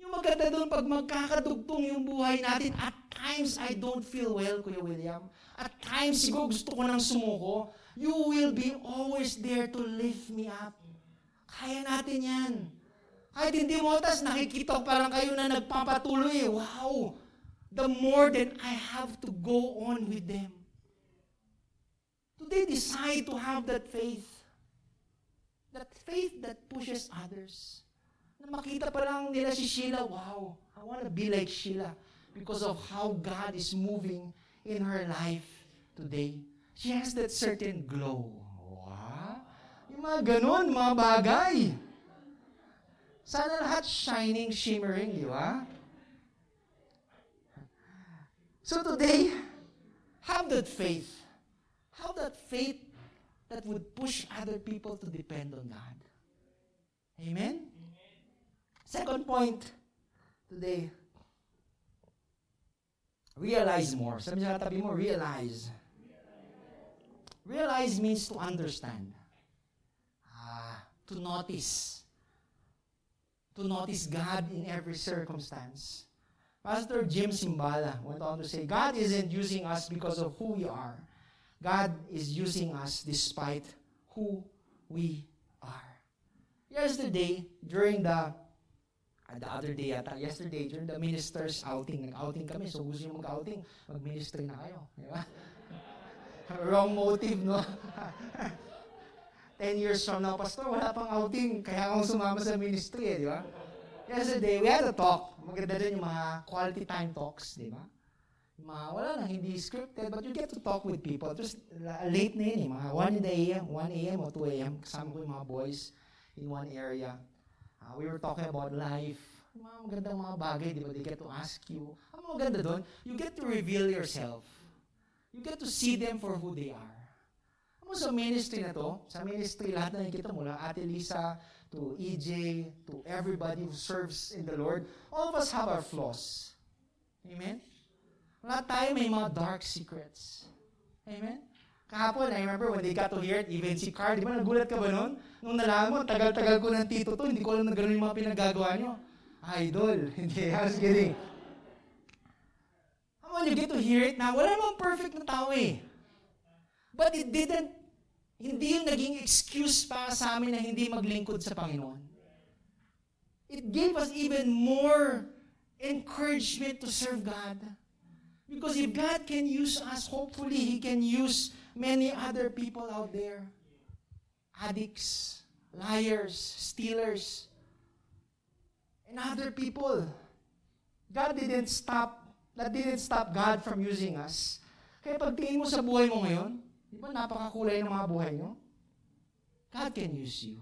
Yung maganda doon, pag magkakadugtong yung buhay natin, at times I don't feel well, Kuya William. At times, siguro gusto ko nang sumuko. You will be always there to lift me up. Kaya natin yan. Kahit hindi mo, tas nakikita ko parang kayo na nagpapatuloy. Wow! The more that I have to go on with them. Today, decide to have that faith. That faith that pushes others. Na makita pa lang nila si Sheila, wow, I want to be like Sheila because of how God is moving in her life today. She has that certain glow. Wow! Yung mga ganun, mga bagay. Sana lahat shining, shimmering, di ba? So today, have that faith. Have that faith that would push other people to depend on God. Amen? Second point today, realize more. Sabi niya katabi mo, realize. Realize means to understand. Ah, to notice. To notice God in every circumstance. Pastor Jim Simbala went on to say, God isn't using us because of who we are. God is using us despite who we are. Yesterday, during the uh, the other day yata, yesterday, during the minister's outing, nag-outing kami, so gusto nyo mag-outing, mag-ministry na kayo. Di ba? Wrong motive, no? Ten years from now, Pastor, wala pang outing, kaya akong sumama sa ministry, eh, di ba? Yesterday, we had a talk. Maganda din yung mga quality time talks, di ba? Mga, wala lang, hindi scripted, but you get to talk with people. Just late na yun, eh, mga 1 in the AM, 1 AM o 2 AM, kasama ko yung mga boys in one area. Uh, we were talking about life. Mga magandang mga bagay, di ba? They get to ask you. Ang maganda doon, you get to reveal yourself. You get to see them for who they are. Ano sa ministry na to, sa ministry lahat na nakikita mo, lang, Ate Lisa, to EJ, to everybody who serves in the Lord, all of us have our flaws. Amen? Lahat tayo may mga dark secrets. Amen? Kahapon, I remember when they got to hear it, even si Carl, di ba nagulat ka ba noon? Nung nalaman mo, tagal-tagal ko ng tito to, hindi ko alam na gano'n yung mga pinagagawa nyo. Idol. Hindi, I was kidding. How when you get to hear it na, wala namang perfect na tao eh. But it didn't, hindi yung naging excuse para sa amin na hindi maglingkod sa Panginoon. It gave us even more encouragement to serve God. Because if God can use us, hopefully He can use many other people out there. Addicts, liars, stealers, and other people. God didn't stop, that didn't stop God from using us. Kaya pag tingin mo sa buhay mo ngayon, di ba napakakulay ng mga buhay nyo? God can use you.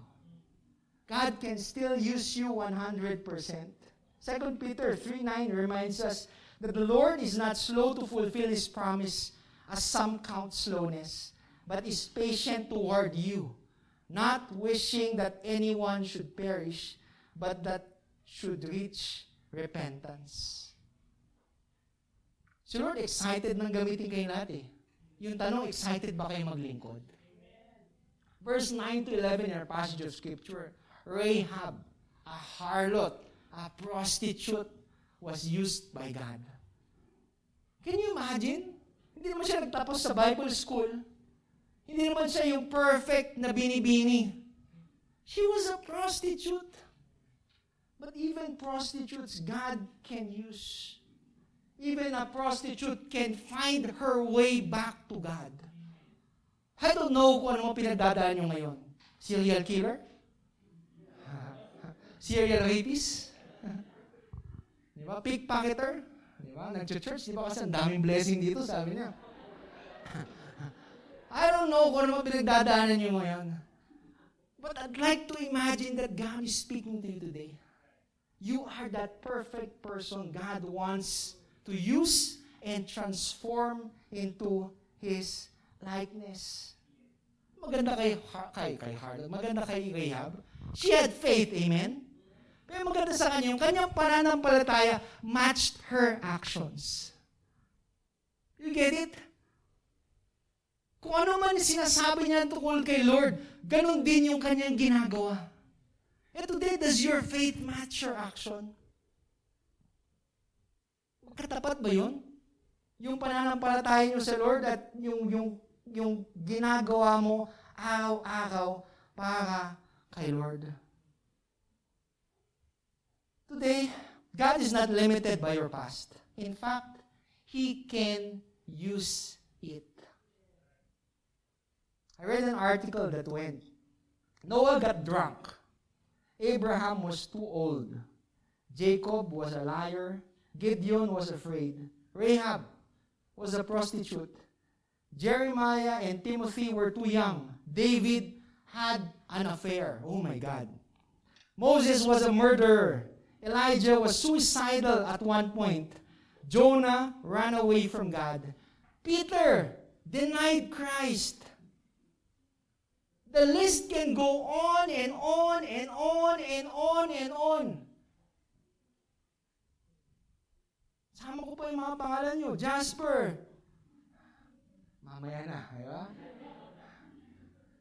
God can still use you 100%. 2 Peter 3.9 reminds us that the Lord is not slow to fulfill His promise as some count slowness, but is patient toward you, not wishing that anyone should perish, but that should reach repentance. Si Lord excited nang gamitin kayo lahat eh. Yung tanong, excited ba kayo maglingkod? Verse 9 to 11 in our passage of Scripture, Rahab, a harlot, a prostitute, was used by God. Can you imagine? Hindi naman siya nagtapos sa Bible school. Hindi naman siya yung perfect na binibini. She was a prostitute. But even prostitutes, God can use. Even a prostitute can find her way back to God. I don't know kung ano mo pinagdadaan nyo ngayon. Serial killer? Serial rapist? Ba? Pickpocketer? Di ba? Nag-church, di ba? Kasi ang daming blessing dito, sabi niya. I don't know kung ano pinagdadaanan nyo ngayon. But I'd like to imagine that God is speaking to you today. You are that perfect person God wants to use and transform into His likeness. Maganda kay, kay, kay Harlot, maganda kay Rahab. She had faith, amen? Pero maganda sa kanya, yung kanyang pananampalataya matched her actions. You get it? Kung ano man sinasabi niya tungkol kay Lord, ganun din yung kanyang ginagawa. And today, does your faith match your action? Magkatapat ba yun? Yung pananampalataya niyo sa Lord at yung, yung, yung ginagawa mo araw-araw para kay Lord. Today, God is not limited by your past. In fact, He can use it. I read an article that went, Noah got drunk. Abraham was too old. Jacob was a liar. Gideon was afraid. Rahab was a prostitute. Jeremiah and Timothy were too young. David had an affair. Oh my God. Moses was a murderer. Elijah was suicidal at one point. Jonah ran away from God. Peter denied Christ. The list can go on and on and on and on and on. Sama ko pa yung mga pangalan nyo. Jasper. Mamaya na?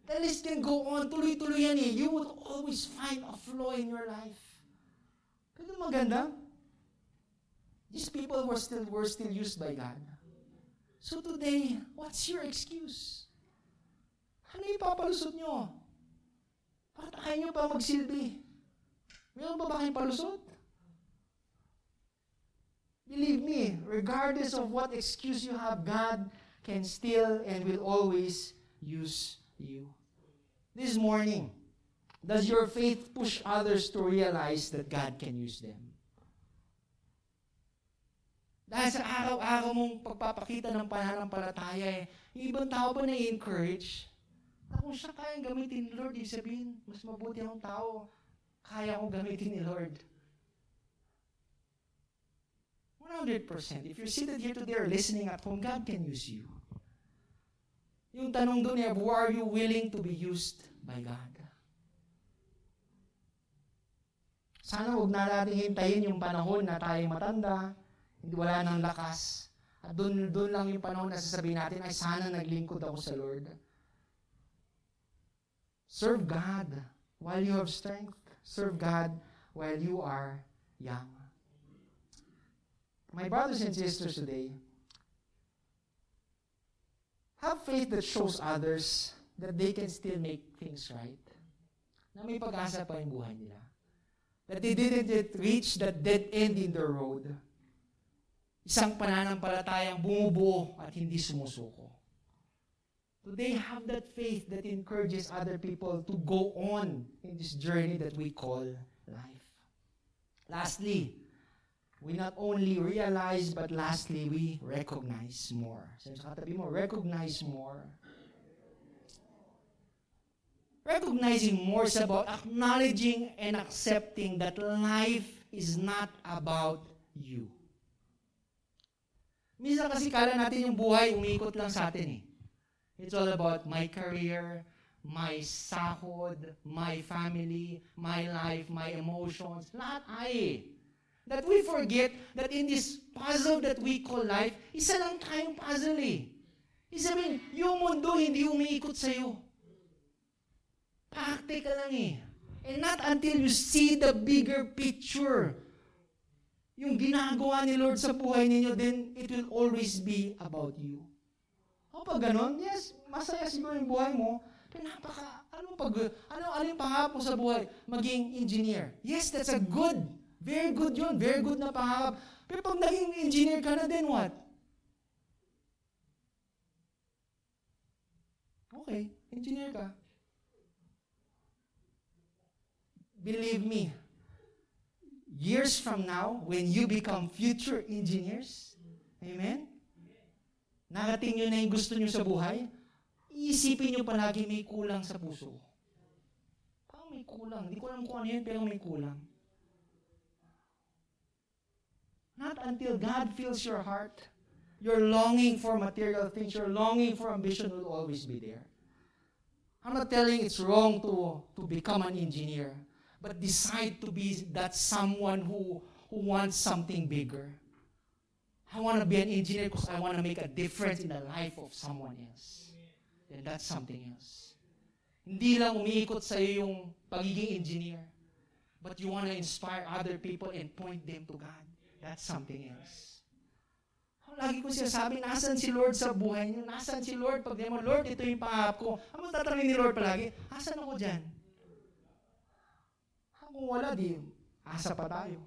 The list can go on. Tuloy-tuloy yan eh. You would always find a flaw in your life. Pero maganda. These people were still, were still used by God. So today, what's your excuse? Ano ipapalusot nyo? Bakit ayaw nyo pa magsilbi? Meron ba ba kayong palusot? Believe me, regardless of what excuse you have, God can still and will always use you. This morning, does your faith push others to realize that God can use them? Dahil sa araw-araw mong pagpapakita ng pananampalataya, eh, yung ibang tao ba na-encourage? Na kung siya kayang gamitin ni Lord, ibig sabihin, mas mabuti akong tao, kaya akong gamitin ni Lord. 100%. If you're seated here today or listening at home, God can use you. Yung tanong doon eh, who are you willing to be used by God? Sana huwag na natin hintayin yung panahon na tayo matanda, hindi wala nang lakas. At doon, doon lang yung panahon na sasabihin natin, ay sana naglingkod ako sa Lord. Serve God while you have strength. Serve God while you are young. My brothers and sisters today, have faith that shows others that they can still make things right. Na may pag-asa pa yung buhay nila. That they didn't yet reach that dead end in the road. Isang pananampalatayang bumubuo at hindi sumusuko. Do they have that faith that encourages other people to go on in this journey that we call life? Lastly, we not only realize, but lastly, we recognize more. Sabi sa katabi mo, recognize more. Recognizing more is about acknowledging and accepting that life is not about you. Minsan kasi kala natin yung buhay umiikot lang sa atin eh. It's all about my career, my sahod, my family, my life, my emotions. Lahat ay eh. That we forget that in this puzzle that we call life, isa lang tayong puzzle eh. Isabihin, yung mundo hindi umiikot sa'yo. Pakte ka lang eh. And not until you see the bigger picture, yung ginagawa ni Lord sa buhay ninyo, then it will always be about you. O pag ganon, yes, masaya siguro yung buhay mo, Pinapaka, ano pag, ano, ano yung pangarap mo sa buhay? Maging engineer. Yes, that's a good, very good yun, very good na pangarap. Pero pag naging engineer ka na, then what? Okay, engineer ka. Believe me, years from now, when you become future engineers, amen? Narating nyo na yung gusto nyo sa buhay, iisipin nyo palagi may kulang sa puso. Parang may kulang. Hindi ko alam kung ano yun, pero may kulang. Not until God fills your heart, your longing for material things, your longing for ambition will always be there. I'm not telling it's wrong to, to become an engineer, but decide to be that someone who, who wants something bigger. I want to be an engineer because I want to make a difference in the life of someone else. Then that's something else. Hindi lang umiikot sa iyo yung pagiging engineer, but you want to inspire other people and point them to God. That's something else. Lagi ko sinasabi, nasan si Lord sa buhay niyo? Nasan si Lord? Pag mo, Lord, ito yung pangarap ko. Ano tatanungin ni Lord palagi? Asan ako dyan? Kung wala, di, asa pa tayo.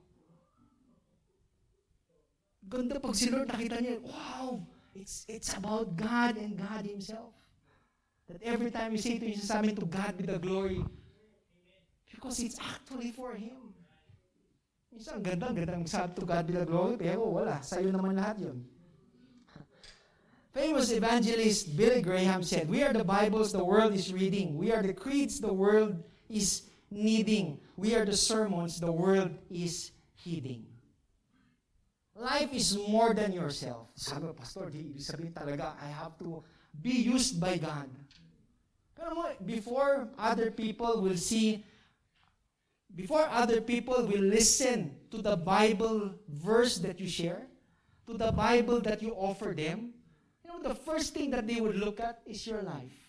Ganda pag si Lord nakita niya, wow, it's, it's about God and God Himself. That every time you say to sa amin, to God be the glory. Because it's actually for Him. Minsan, ganda, ganda magsabi to God be the glory, pero wala, sa'yo naman lahat yun. Famous evangelist Billy Graham said, We are the Bibles the world is reading. We are the creeds the world is needing. We are the sermons the world is heeding. Life is more than yourself. Sabi Pastor, di ibig sabihin talaga, I have to be used by God. Pero mo, before other people will see, before other people will listen to the Bible verse that you share, to the Bible that you offer them, you know, the first thing that they would look at is your life.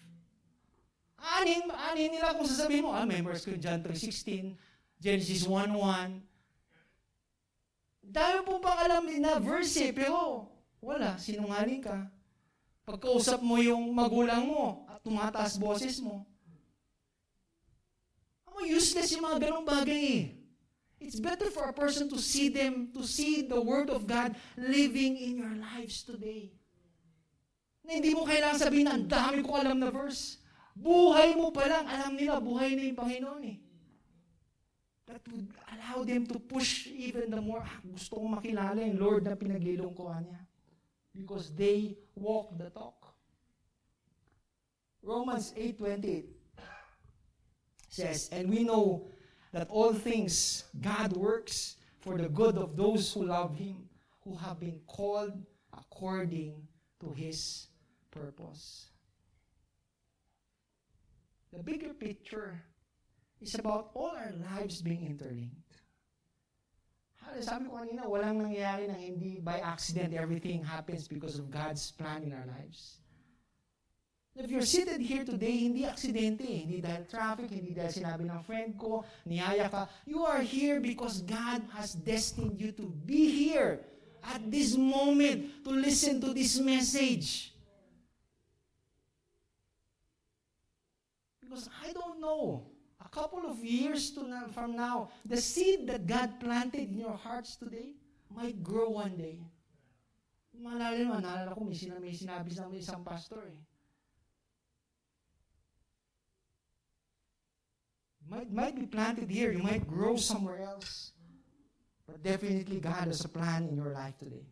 Anin, anin nila kung sasabihin mo, ah, members ko John 3.16, Genesis 1.1. Dami po bang alam na verse eh, pero wala, sinungaling ka. Pagkausap mo yung magulang mo at tumataas boses mo, ano, useless yung mga ganong bagay eh. It's better for a person to see them, to see the Word of God living in your lives today. Na hindi mo kailangan sabihin, ang dami ko alam na verse. Buhay mo pa lang, alam nila, buhay na yung Panginoon eh. That would allow them to push even the more, ah, gusto kong makilala yung Lord na pinaglilungkuhan niya. Because they walk the talk. Romans 8.28 says, And we know that all things God works for the good of those who love Him, who have been called according to His purpose. The bigger picture is about all our lives being interlinked. Sabi ko kanina, walang nangyayari na hindi by accident. Everything happens because of God's plan in our lives. If you're seated here today, hindi aksidente. Hindi dahil traffic, hindi dahil sinabi ng friend ko, niyaya ka. You are here because God has destined you to be here at this moment to listen to this message. Because I don't know, a couple of years to now, from now, the seed that God planted in your hearts today might grow one day. Malala naman, ko, may sinabi, may sinabi sa isang pastor eh. Might, might be planted here, you might grow somewhere else. But definitely God has a plan in your life today.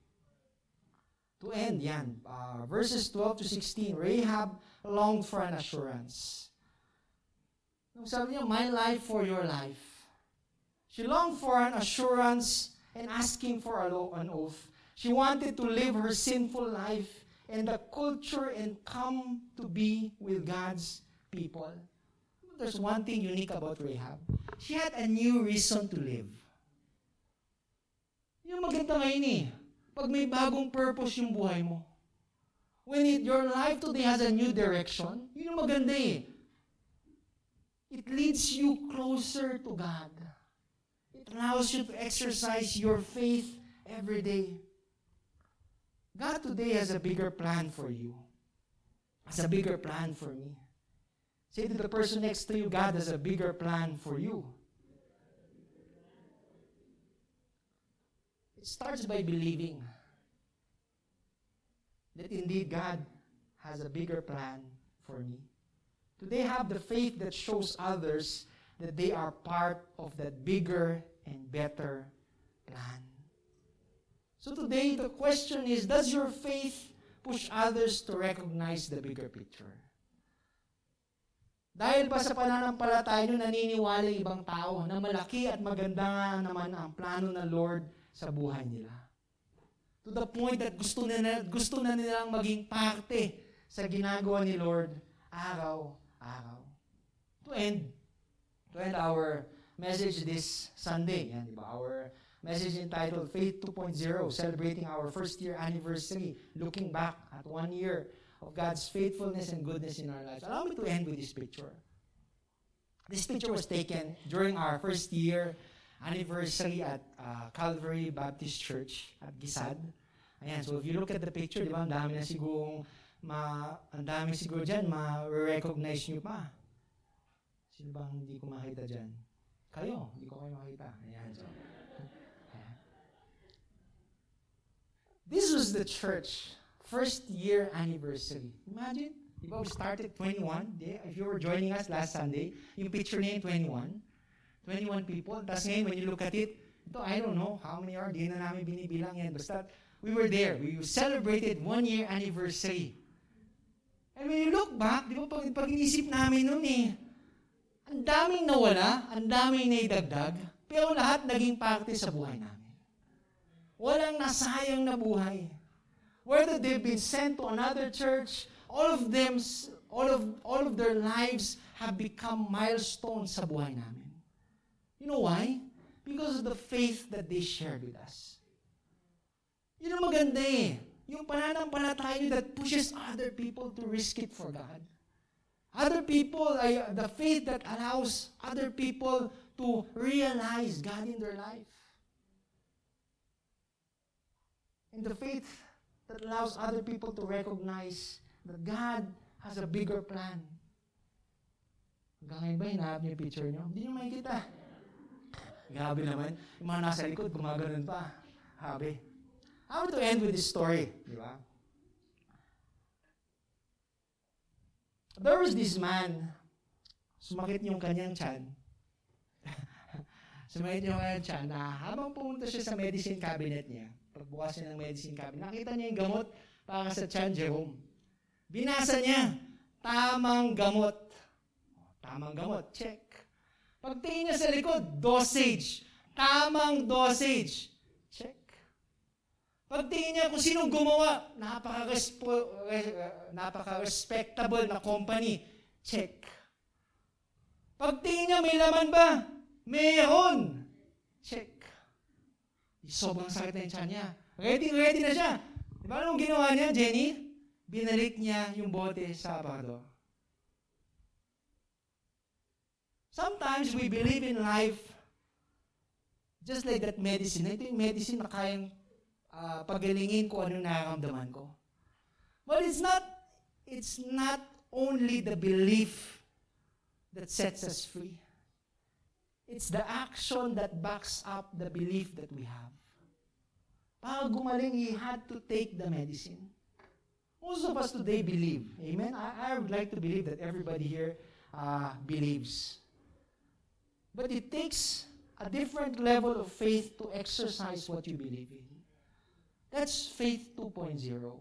To end, yan, uh, verses 12 to 16, Rahab longed for an assurance. Sabi niya, my life for your life. She longed for an assurance and asking for an oath. She wanted to live her sinful life and the culture and come to be with God's people. There's one thing unique about Rahab. She had a new reason to live. Yung maganda ngayon eh. Pag may bagong purpose yung buhay mo. When it, your life today has a new direction, yun yung maganda eh. It leads you closer to God. It allows you to exercise your faith every day. God today has a bigger plan for you. Has a bigger plan for me. Say to the person next to you, God has a bigger plan for you. It starts by believing that indeed God has a bigger plan for me. Do they have the faith that shows others that they are part of that bigger and better plan? So today, the question is Does your faith push others to recognize the bigger picture? Dahil ba sa pananampalataya nyo naniniwala ibang tao na malaki at maganda nga naman ang plano ng Lord sa buhay nila? To the point that gusto na, gusto na nilang maging parte sa ginagawa ni Lord araw-araw. To end, to end our message this Sunday, yan, di ba? Our message entitled Faith 2.0, celebrating our first year anniversary, looking back at one year of God's faithfulness and goodness in our lives. Allow me to end with this picture. This picture was taken during our first year anniversary at uh, Calvary Baptist Church at Gisad. Ayan, so if you look at the picture, di ba, ang dami na sigurong, ma, ang dami siguro dyan, ma-recognize nyo pa. Sino bang hindi ko makita dyan? Kayo, hindi ko kayo makita. Ayan, so. This was the church first year anniversary. Imagine, di ba, we started 21. If you were joining us last Sunday, yung picture niya yung 21. 21 people. Tapos ngayon, when you look at it, ito, I don't know how many are, di na namin binibilang yan. Basta, we were there. We celebrated one year anniversary. And when you look back, di ba, pag, pag inisip namin noon eh, ang daming nawala, ang daming naidagdag, pero lahat naging parte sa buhay namin. Walang nasayang na buhay whether they've been sent to another church, all of them, all of, all of their lives have become milestones sa buhay namin. You know why? Because of the faith that they shared with us. Yun ang maganda eh. Yung pananampalataya that pushes other people to risk it for God. Other people, uh, the faith that allows other people to realize God in their life. And the faith that allows other people to recognize that God has a bigger plan. Hanggang ngayon ba, hinahanap niyo yung picture niyo? Hindi niyo makikita. Grabe naman. Yung mga nasa likod, gumaganon pa. Habi. I want to end with this story. Di ba? There was this man, sumakit yung kanyang chan. sumakit yung kanyang chan na habang pumunta siya sa medicine cabinet niya, pagbukas niya ng medicine cabinet, nakita niya yung gamot para sa Chan Jerome. Binasa niya, tamang gamot. Tamang gamot, check. Pagtingin niya sa likod, dosage. Tamang dosage. Pagtingin niya kung sinong gumawa, uh, napaka-respectable na company. Check. Pagtingin niya, may laman ba? Meron. Check. Sobrang sakit na yung niya. Ready, ready na siya. Di ba anong ginawa niya, Jenny? Binalik niya yung bote sa aparador. Sometimes we believe in life just like that medicine. Ito yung medicine na kayang uh, pagalingin ko ano nararamdaman ko. But it's not, it's not only the belief that sets us free. It's the action that backs up the belief that we have. Para gumaling, he had to take the medicine. Most of us today believe. Amen? I, I would like to believe that everybody here uh, believes. But it takes a different level of faith to exercise what you believe in. That's faith 2.0.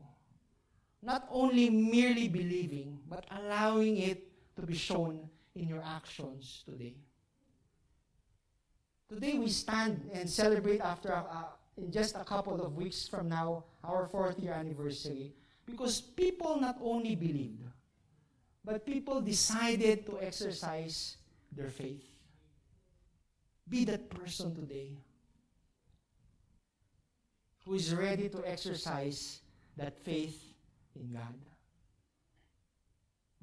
Not only merely believing, but allowing it to be shown in your actions today. Today we stand and celebrate after a, in just a couple of weeks from now, our fourth year anniversary, because people not only believed, but people decided to exercise their faith. Be that person today who is ready to exercise that faith in God.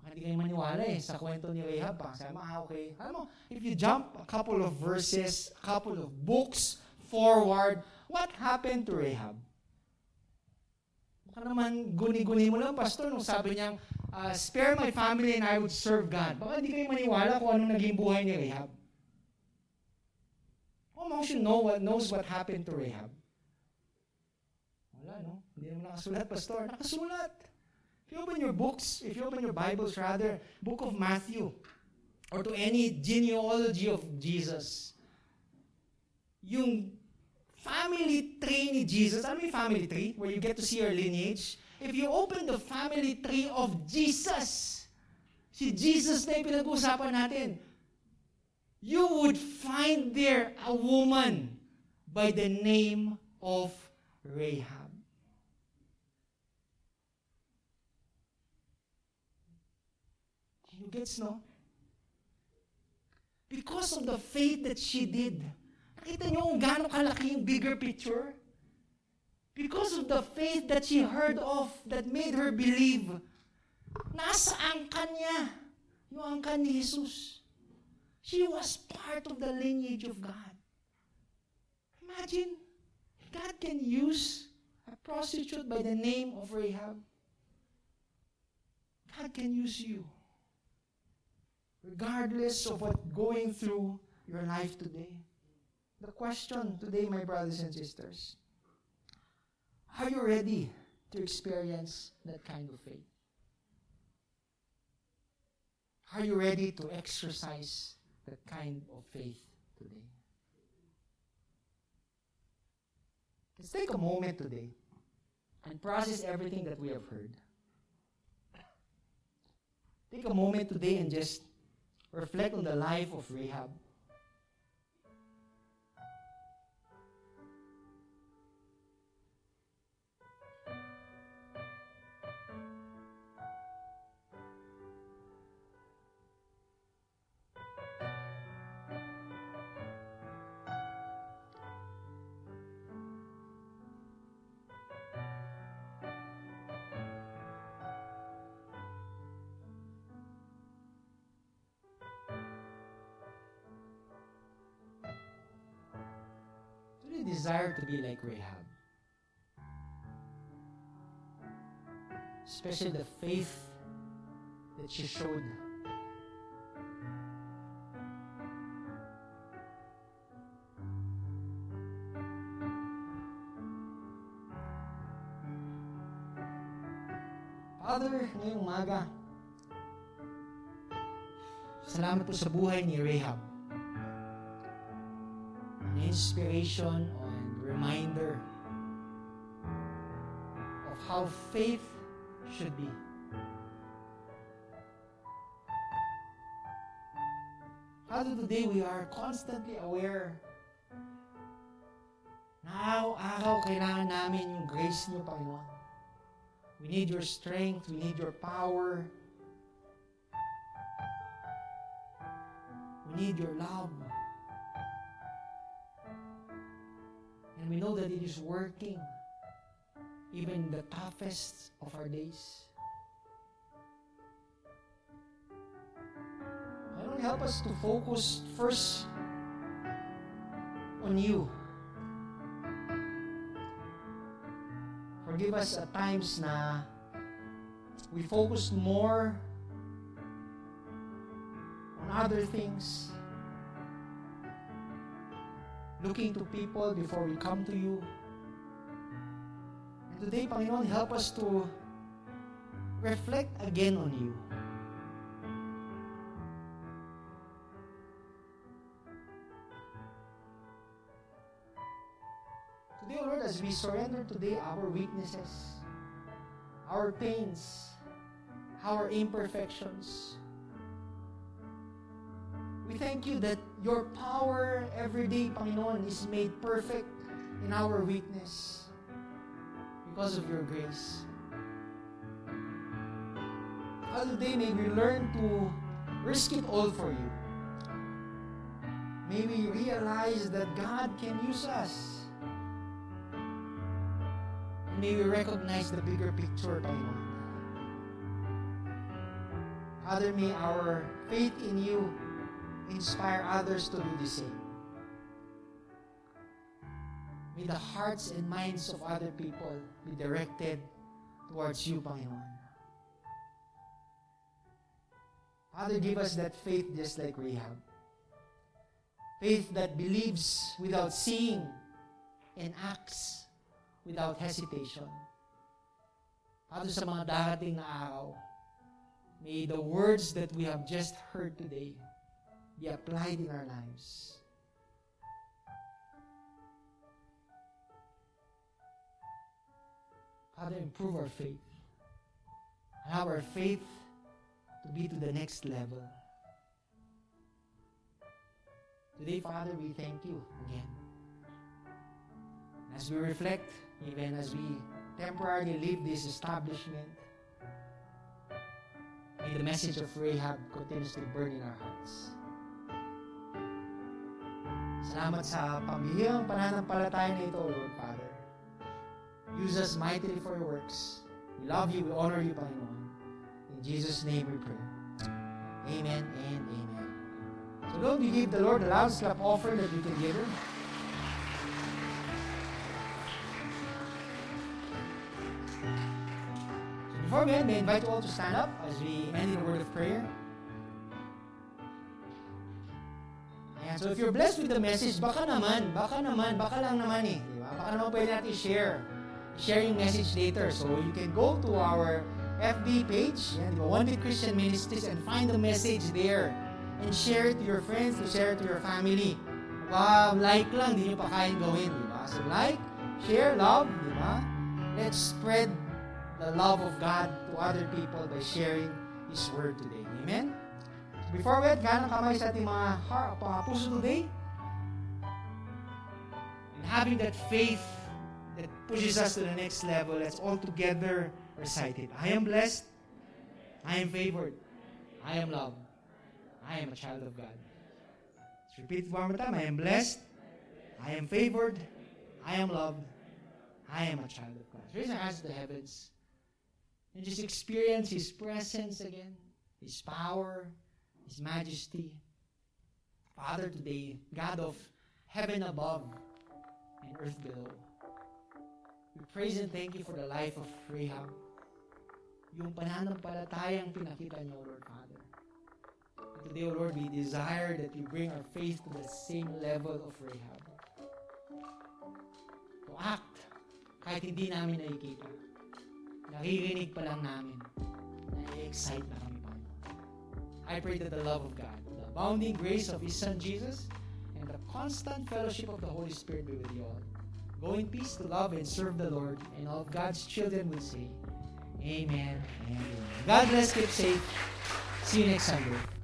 Baka hindi kayo maniwala eh sa kwento ni Rahab. Baka sabi mo, ah, okay. Alam mo, if you jump a couple of verses, a couple of books forward, What happened to Rahab? Baka naman guni-guni mo lang, pastor, nung sabi niyang, uh, spare my family and I would serve God. Baka hindi kayo maniwala kung anong naging buhay ni Rahab. Who amongst you know what, knows what happened to Rahab? Hindi naman nakasulat, pastor. Nakasulat. If you open your books, if you open your Bibles rather, book of Matthew, or to any genealogy of Jesus, yung family tree ni Jesus, ano yung family tree? Where you get to see your lineage. If you open the family tree of Jesus, si Jesus na yung pinag-uusapan natin, you would find there a woman by the name of Rahab. You gets, no? Because of the faith that she did. Nakita niyo kung gaano kalaki yung bigger picture? Because of the faith that she heard of that made her believe, nasa angkan niya yung angkan ni Jesus. She was part of the lineage of God. Imagine, God can use a prostitute by the name of Rahab. God can use you regardless of what going through your life today. The question today, my brothers and sisters, are you ready to experience that kind of faith? Are you ready to exercise that kind of faith today? Let's take a moment today and process everything that we have heard. Take a moment today and just reflect on the life of Rahab. Desire to be like Rahab? Especially the faith that she showed. Father, ngayong umaga, salamat po sa buhay ni Rahab an inspiration reminder of how faith should be. Father, today we are constantly aware na araw-araw kailangan namin yung grace niyo, Panginoon. We need your strength, we need your power. We need your love. And we know that it is working even in the toughest of our days. Lord, help us to focus first on you. Forgive us at times na we focus more on other things looking to people before we come to you. And today, Panginoon, help us to reflect again on you. Today, Lord, as we surrender today our weaknesses, our pains, our imperfections, we thank you that your power every day, Panginoon, is made perfect in our weakness because of your grace. Father, today may we learn to risk it all for you. May we realize that God can use us. And may we recognize the bigger picture, Panginoon. Father, may our faith in you inspire others to do the same. May the hearts and minds of other people be directed towards you, Panginoon. Father, give us that faith just like Rahab. Faith that believes without seeing and acts without hesitation. Father, sa mga darating na araw, may the words that we have just heard today be applied in our lives. Father, improve our faith. Allow our faith to be to the next level. Today, Father, we thank you again. As we reflect, even as we temporarily leave this establishment, may the message of Rahab continuously burn in our hearts. Salamat sa pambihirang pananampalataya na ito, Lord Father. Use us mightily for your works. We love you, we honor you, Panginoon. In Jesus' name we pray. Amen and amen. So don't we give the Lord the loud clap offering that we can give him? So before we end, I invite you all to stand up as we end in a word of prayer. Ayan, so if you're blessed with the message, baka naman, baka naman, baka lang naman eh. Di ba? Baka naman pwede natin share. Share yung message later. So you can go to our FB page, yan, di ba? One Big Christian Ministries, and find the message there. And share it to your friends, to share it to your family. Baka like lang, di nyo pa kayang gawin, di ba? So like, share, love, di ba? Let's spread the love of God to other people by sharing His Word today. Amen? Before we ganang kamay sa ating mga, heart, mga puso today. And having that faith that pushes us to the next level, let's all together recite it. I am blessed. I am favored. I am loved. I am a child of God. Let's repeat one more time. I am blessed. I am favored. I am loved. I am a child of God. Raise our hands to the heavens and just experience His presence again, His power, His majesty. Father, today, God of heaven above and earth below, we praise and thank you for the life of Rahab. Yung pananampalatayang pinakita niyo, Lord Father. And today, O Lord, we desire that you bring our faith to the same level of Rahab. To act kahit hindi namin nakikita. Naririnig pa lang namin. Na-excite na. I pray that the love of God, the abounding grace of His Son Jesus, and the constant fellowship of the Holy Spirit be with you all. Go in peace to love and serve the Lord, and all God's children will say, Amen Amen. God bless, keep safe. See you next Sunday.